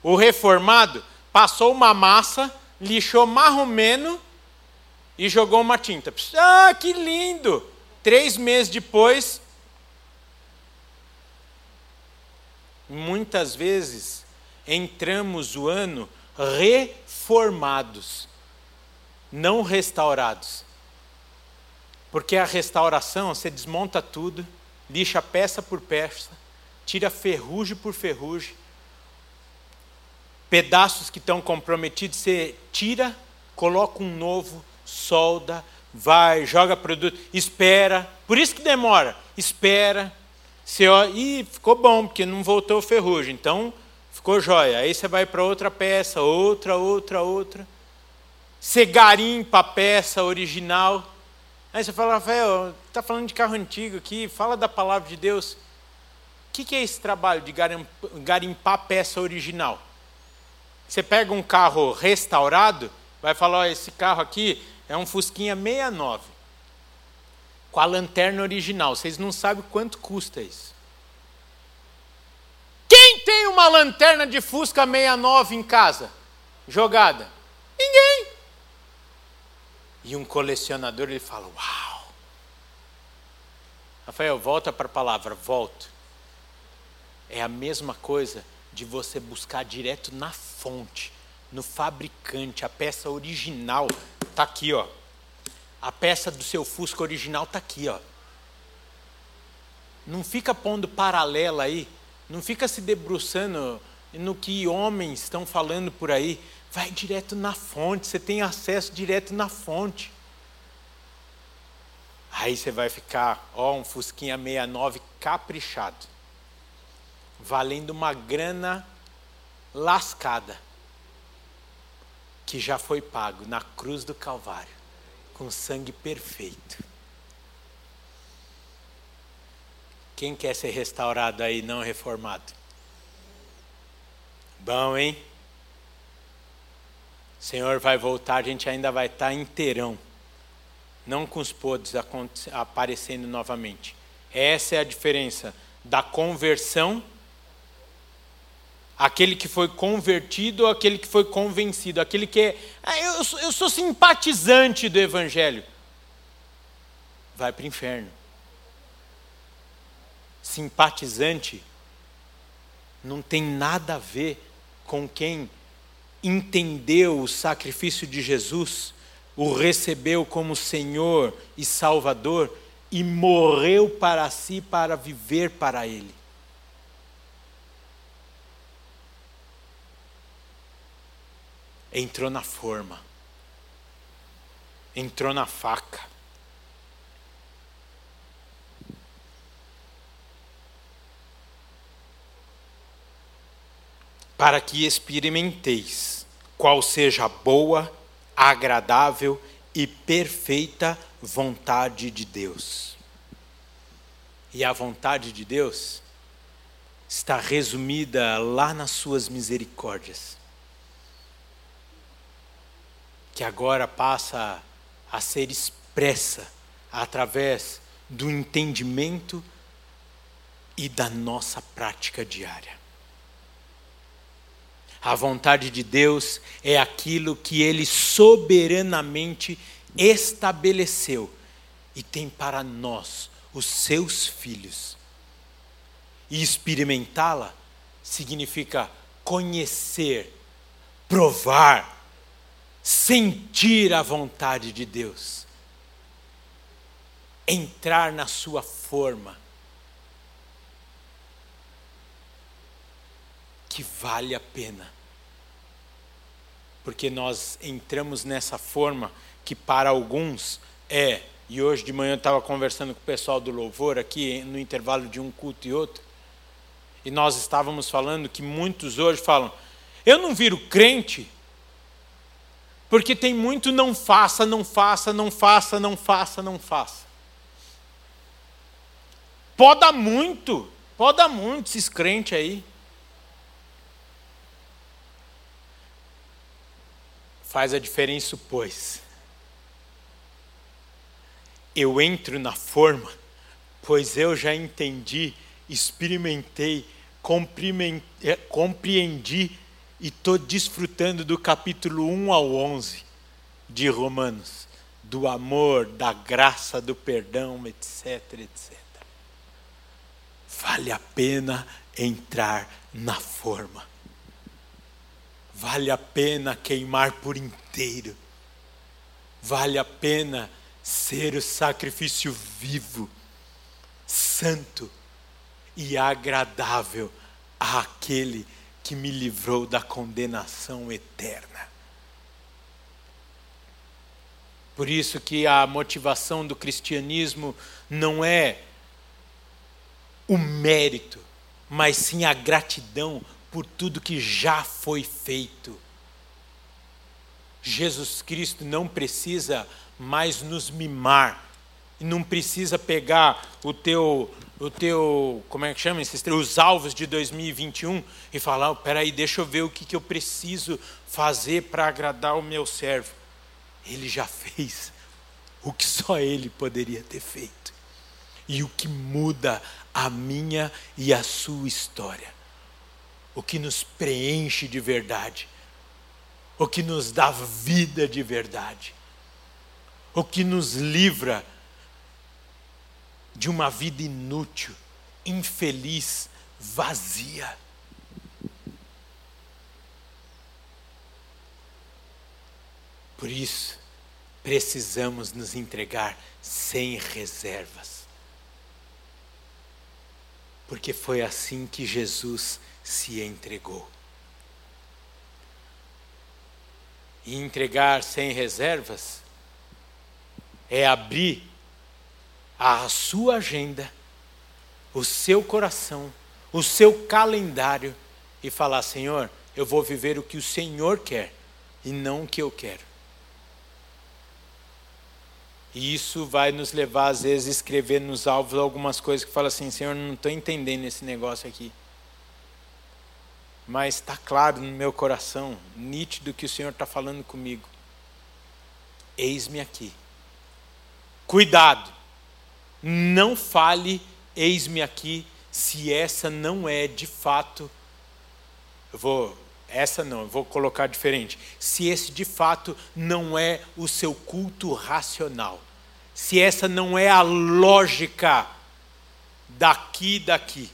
O reformado passou uma massa, lixou marromeno e jogou uma tinta. Ah, que lindo! Três meses depois, muitas vezes entramos o ano reformados, não restaurados. Porque a restauração, você desmonta tudo, lixa peça por peça, tira ferrugem por ferrugem, pedaços que estão comprometidos, você tira, coloca um novo, solda, vai, joga produto, espera. Por isso que demora. Espera. Você ih, ficou bom, porque não voltou ferrugem. Então, ficou jóia. Aí você vai para outra peça, outra, outra, outra. Você garimpa a peça original. Aí você fala, Rafael, está falando de carro antigo aqui, fala da palavra de Deus. O que, que é esse trabalho de garimpar peça original? Você pega um carro restaurado, vai falar, esse carro aqui é um Fusquinha 69. Com a lanterna original. Vocês não sabem quanto custa isso. Quem tem uma lanterna de Fusca 69 em casa? Jogada? Ninguém. E um colecionador ele fala: Uau! Rafael, volta para a palavra, volto. É a mesma coisa de você buscar direto na fonte, no fabricante, a peça original está aqui, ó. A peça do seu Fusca original está aqui, ó. Não fica pondo paralela aí, não fica se debruçando no que homens estão falando por aí. Vai direto na fonte, você tem acesso direto na fonte. Aí você vai ficar, ó, um Fusquinha 69 caprichado, valendo uma grana lascada que já foi pago na cruz do Calvário, com sangue perfeito. Quem quer ser restaurado aí, não reformado? Bom, hein? O Senhor vai voltar, a gente ainda vai estar inteirão. Não com os podres aparecendo novamente. Essa é a diferença da conversão aquele que foi convertido ou aquele que foi convencido, aquele que é. Ah, eu, sou, eu sou simpatizante do Evangelho. Vai para o inferno. Simpatizante não tem nada a ver com quem entendeu o sacrifício de Jesus, o recebeu como Senhor e Salvador e morreu para si para viver para Ele. Entrou na forma, entrou na faca. Para que experimenteis qual seja a boa, agradável e perfeita vontade de Deus. E a vontade de Deus está resumida lá nas suas misericórdias que agora passa a ser expressa através do entendimento e da nossa prática diária. A vontade de Deus é aquilo que Ele soberanamente estabeleceu e tem para nós, os seus filhos. E experimentá-la significa conhecer, provar, sentir a vontade de Deus, entrar na sua forma, que vale a pena, porque nós entramos nessa forma que para alguns é. E hoje de manhã eu estava conversando com o pessoal do louvor aqui, no intervalo de um culto e outro. E nós estávamos falando que muitos hoje falam: eu não viro crente, porque tem muito não faça, não faça, não faça, não faça, não faça. Poda muito, poda muito esses crentes aí. Faz a diferença, pois eu entro na forma, pois eu já entendi, experimentei, é, compreendi e estou desfrutando do capítulo 1 ao 11 de Romanos, do amor, da graça, do perdão, etc, etc. Vale a pena entrar na forma. Vale a pena queimar por inteiro. Vale a pena ser o sacrifício vivo, santo e agradável àquele que me livrou da condenação eterna. Por isso que a motivação do cristianismo não é o mérito, mas sim a gratidão por tudo que já foi feito. Jesus Cristo não precisa mais nos mimar. Não precisa pegar o teu, o teu, como é que chama os alvos de 2021 e falar, oh, peraí, deixa eu ver o que, que eu preciso fazer para agradar o meu servo. Ele já fez o que só ele poderia ter feito. E o que muda a minha e a sua história. O que nos preenche de verdade. O que nos dá vida de verdade o que nos livra de uma vida inútil, infeliz, vazia. Por isso, precisamos nos entregar sem reservas. Porque foi assim que Jesus se entregou. E entregar sem reservas é abrir a sua agenda, o seu coração, o seu calendário e falar: Senhor, eu vou viver o que o Senhor quer e não o que eu quero. E isso vai nos levar, às vezes, a escrever nos alvos algumas coisas que falam assim: Senhor, não estou entendendo esse negócio aqui. Mas está claro no meu coração, nítido que o Senhor está falando comigo. Eis-me aqui. Cuidado, não fale, eis-me aqui, se essa não é de fato, eu vou, essa não, eu vou colocar diferente. Se esse de fato não é o seu culto racional, se essa não é a lógica daqui daqui,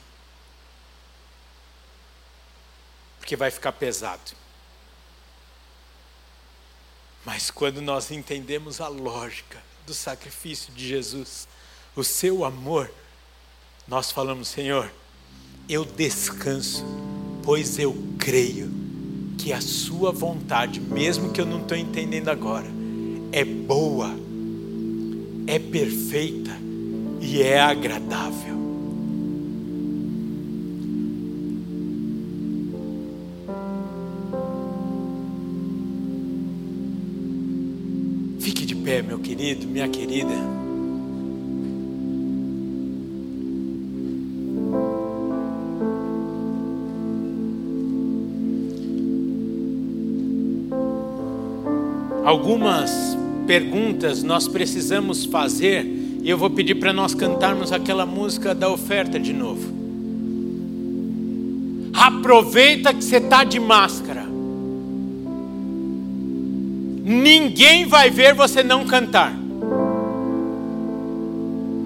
porque vai ficar pesado. Mas quando nós entendemos a lógica, do sacrifício de Jesus, o seu amor, nós falamos, Senhor, eu descanso, pois eu creio que a Sua vontade, mesmo que eu não estou entendendo agora, é boa, é perfeita e é agradável. pé, meu querido, minha querida. Algumas perguntas nós precisamos fazer e eu vou pedir para nós cantarmos aquela música da oferta de novo. Aproveita que você está de máscara. Ninguém vai ver você não cantar.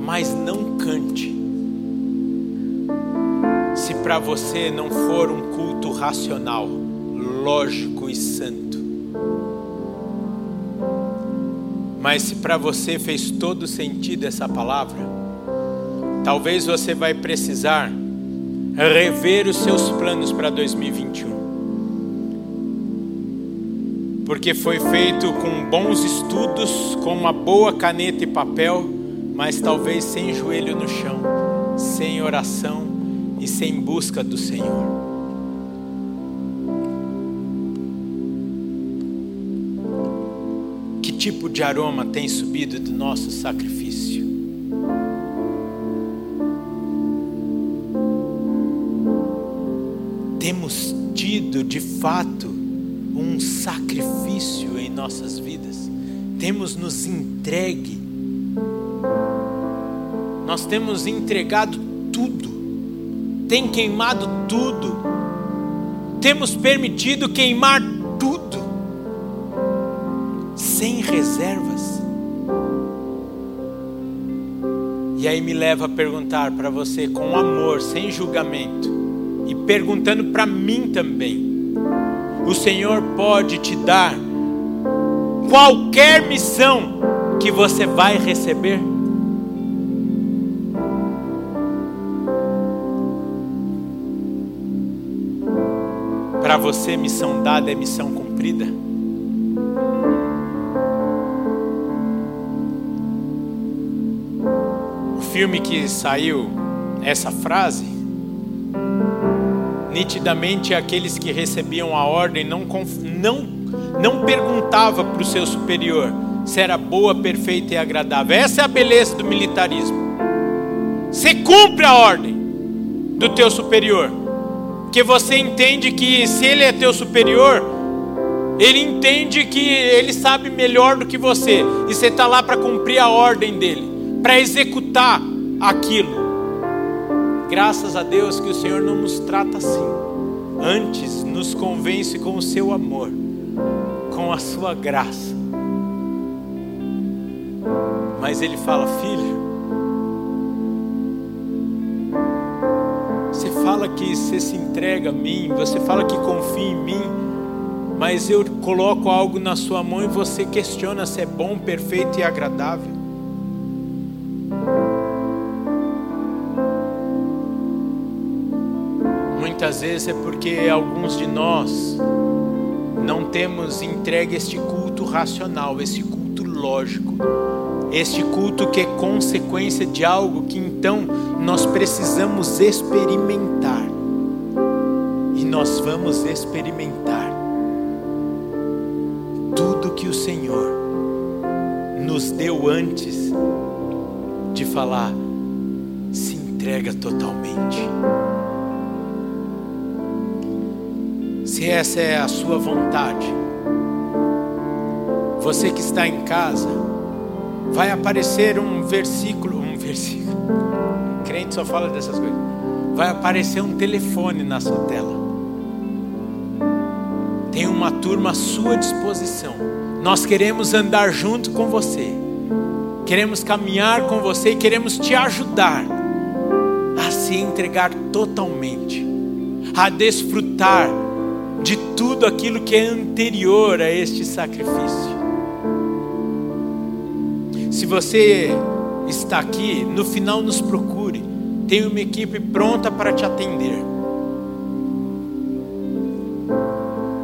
Mas não cante. Se para você não for um culto racional, lógico e santo. Mas se para você fez todo sentido essa palavra, talvez você vai precisar rever os seus planos para 2021 porque foi feito com bons estudos, com uma boa caneta e papel, mas talvez sem joelho no chão, sem oração e sem busca do Senhor. Tipo de aroma tem subido do nosso sacrifício? Temos tido de fato um sacrifício em nossas vidas, temos nos entregue, nós temos entregado tudo, tem queimado tudo, temos permitido queimar sem reservas. E aí me leva a perguntar para você com amor, sem julgamento, e perguntando para mim também o Senhor pode te dar qualquer missão que você vai receber. Para você, missão dada é missão cumprida. Filme que saiu essa frase nitidamente aqueles que recebiam a ordem não, não, não perguntava para o seu superior se era boa, perfeita e agradável. Essa é a beleza do militarismo. Você cumpre a ordem do teu superior, que você entende que se ele é teu superior, ele entende que ele sabe melhor do que você, e você está lá para cumprir a ordem dele, para executar aquilo. Graças a Deus que o Senhor não nos trata assim. Antes nos convence com o seu amor, com a sua graça. Mas ele fala: "Filho, você fala que você se entrega a mim, você fala que confia em mim, mas eu coloco algo na sua mão e você questiona se é bom, perfeito e agradável. Muitas vezes é porque alguns de nós não temos entregue este culto racional, este culto lógico, este culto que é consequência de algo que então nós precisamos experimentar. E nós vamos experimentar tudo que o Senhor nos deu antes de falar, se entrega totalmente. Se essa é a sua vontade. Você que está em casa, vai aparecer um versículo, um versículo. Crente só fala dessas coisas. Vai aparecer um telefone na sua tela. Tem uma turma à sua disposição. Nós queremos andar junto com você. Queremos caminhar com você e queremos te ajudar a se entregar totalmente, a desfrutar de tudo aquilo que é anterior a este sacrifício. Se você está aqui, no final nos procure. Tem uma equipe pronta para te atender.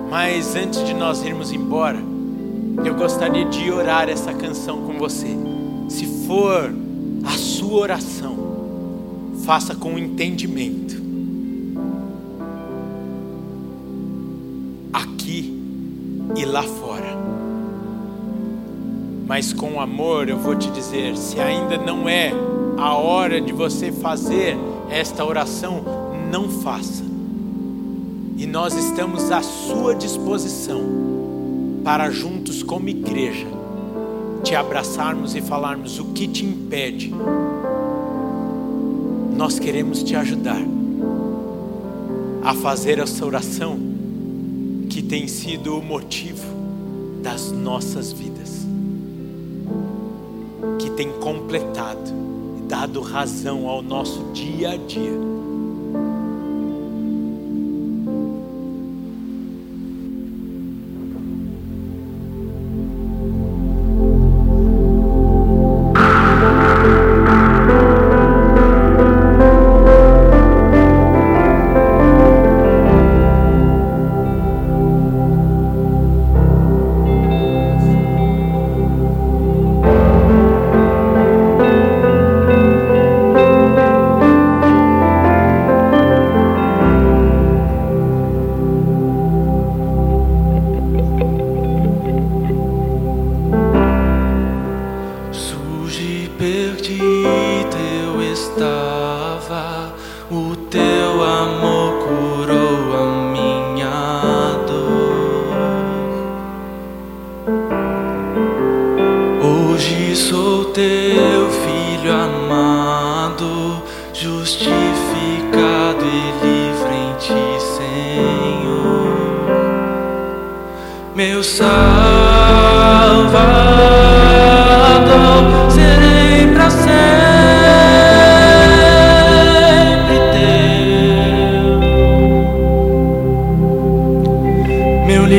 Mas antes de nós irmos embora, eu gostaria de orar essa canção com você. Se for a sua oração, faça com entendimento. E lá fora. Mas com amor eu vou te dizer: se ainda não é a hora de você fazer esta oração, não faça. E nós estamos à sua disposição para juntos, como igreja, te abraçarmos e falarmos o que te impede. Nós queremos te ajudar a fazer essa oração tem sido o motivo das nossas vidas, que tem completado e dado razão ao nosso dia a dia.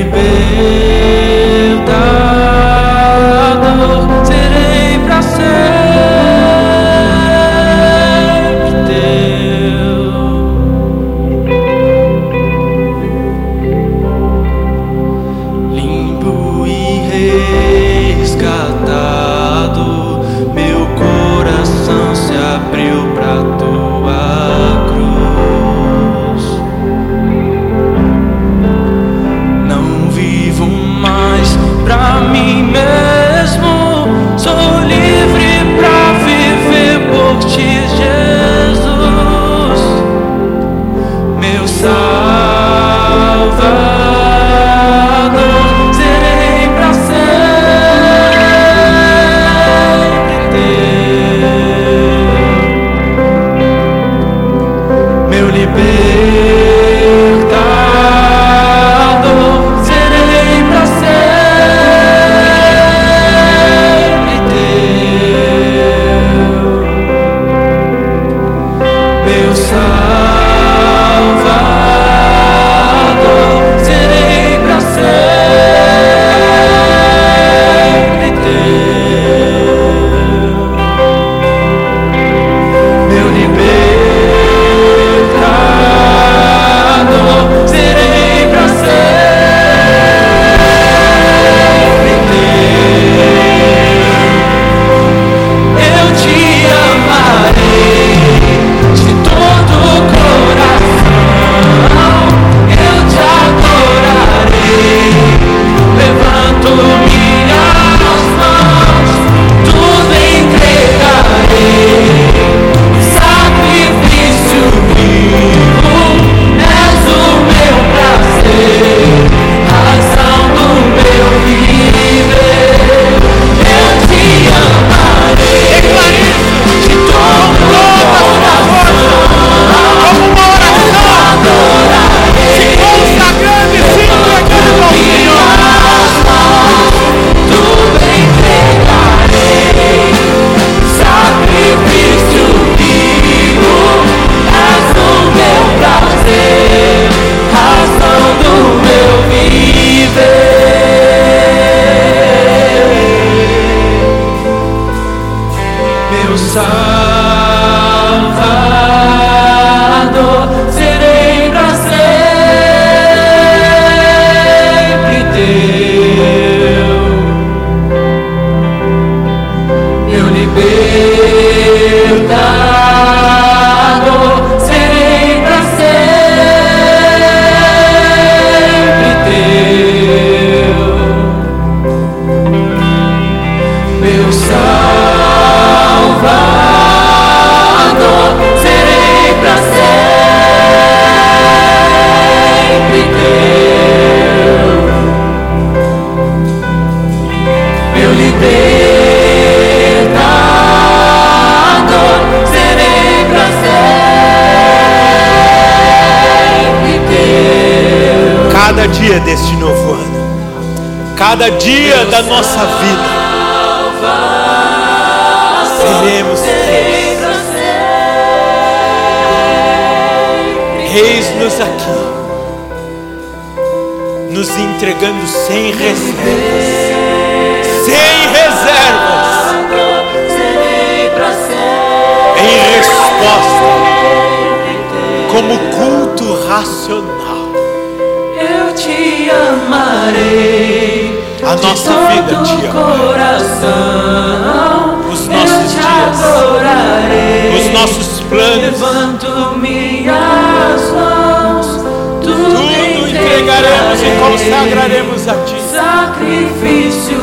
baby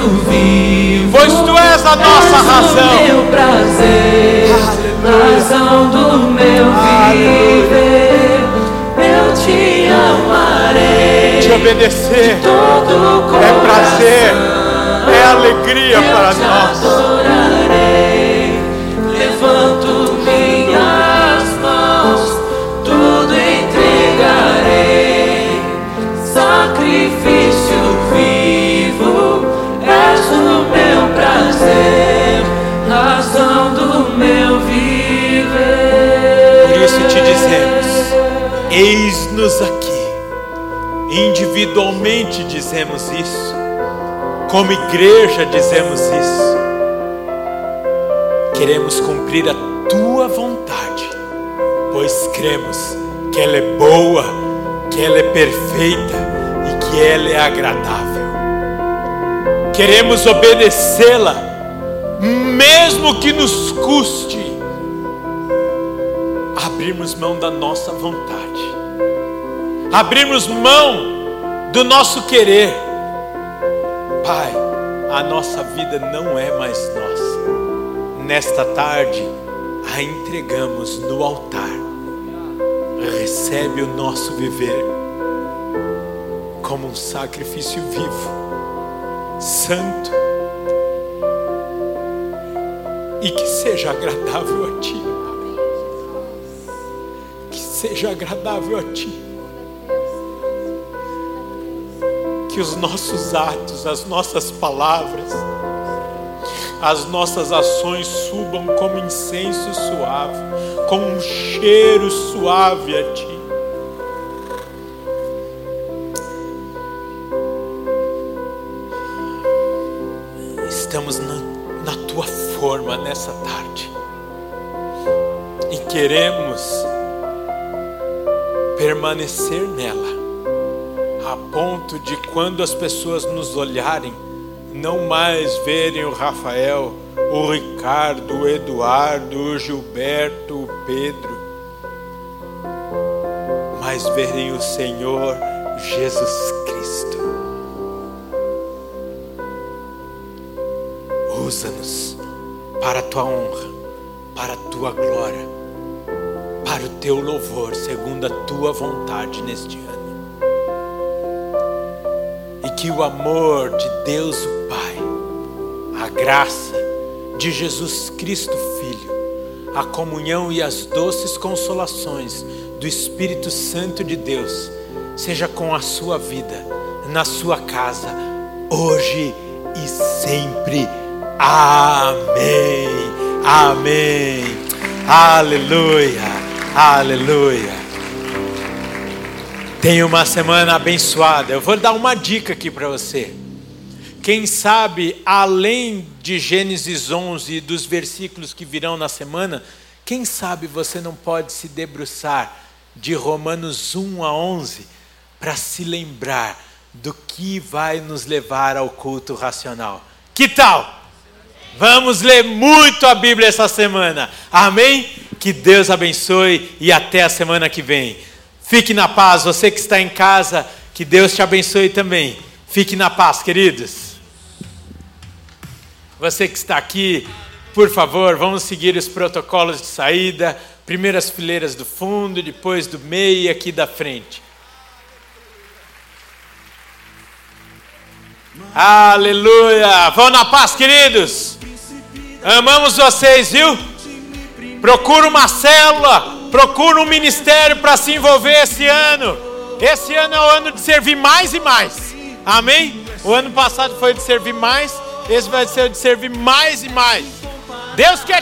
vivo. Pois tu és a nossa és razão. O meu prazer, Aleluia. razão do meu viver. Eu te amarei. Te obedecer. Todo é coração, é prazer. É alegria para nós. Individualmente dizemos isso, como igreja dizemos isso. Queremos cumprir a tua vontade, pois cremos que ela é boa, que ela é perfeita e que ela é agradável. Queremos obedecê-la, mesmo que nos custe abrirmos mão da nossa vontade, abrirmos mão do nosso querer. Pai, a nossa vida não é mais nossa. Nesta tarde, a entregamos no altar. Recebe o nosso viver como um sacrifício vivo, santo e que seja agradável a Ti. Que seja agradável a Ti. Que os nossos atos, as nossas palavras, as nossas ações subam como incenso suave, como um cheiro suave a Ti. Estamos na, na Tua forma nessa tarde e queremos permanecer nela, a ponto de quando as pessoas nos olharem, não mais verem o Rafael, o Ricardo, o Eduardo, o Gilberto, o Pedro, mas verem o Senhor Jesus Cristo. Usa-nos para a tua honra, para a tua glória, para o teu louvor, segundo a tua vontade neste ano. Que o amor de Deus, o Pai, a graça de Jesus Cristo, Filho, a comunhão e as doces consolações do Espírito Santo de Deus, seja com a sua vida, na sua casa, hoje e sempre. Amém. Amém. Aleluia. Aleluia. Tenha uma semana abençoada. Eu vou dar uma dica aqui para você. Quem sabe, além de Gênesis 11 e dos versículos que virão na semana, quem sabe você não pode se debruçar de Romanos 1 a 11 para se lembrar do que vai nos levar ao culto racional. Que tal? Vamos ler muito a Bíblia essa semana. Amém? Que Deus abençoe e até a semana que vem. Fique na paz, você que está em casa, que Deus te abençoe também. Fique na paz, queridos. Você que está aqui, por favor, vamos seguir os protocolos de saída. Primeiras fileiras do fundo, depois do meio e aqui da frente. Aleluia! Vão na paz, queridos. Amamos vocês, viu? Procura uma célula, procura um ministério para se envolver esse ano. Esse ano é o ano de servir mais e mais. Amém? O ano passado foi de servir mais, esse vai ser de servir mais e mais. Deus quer te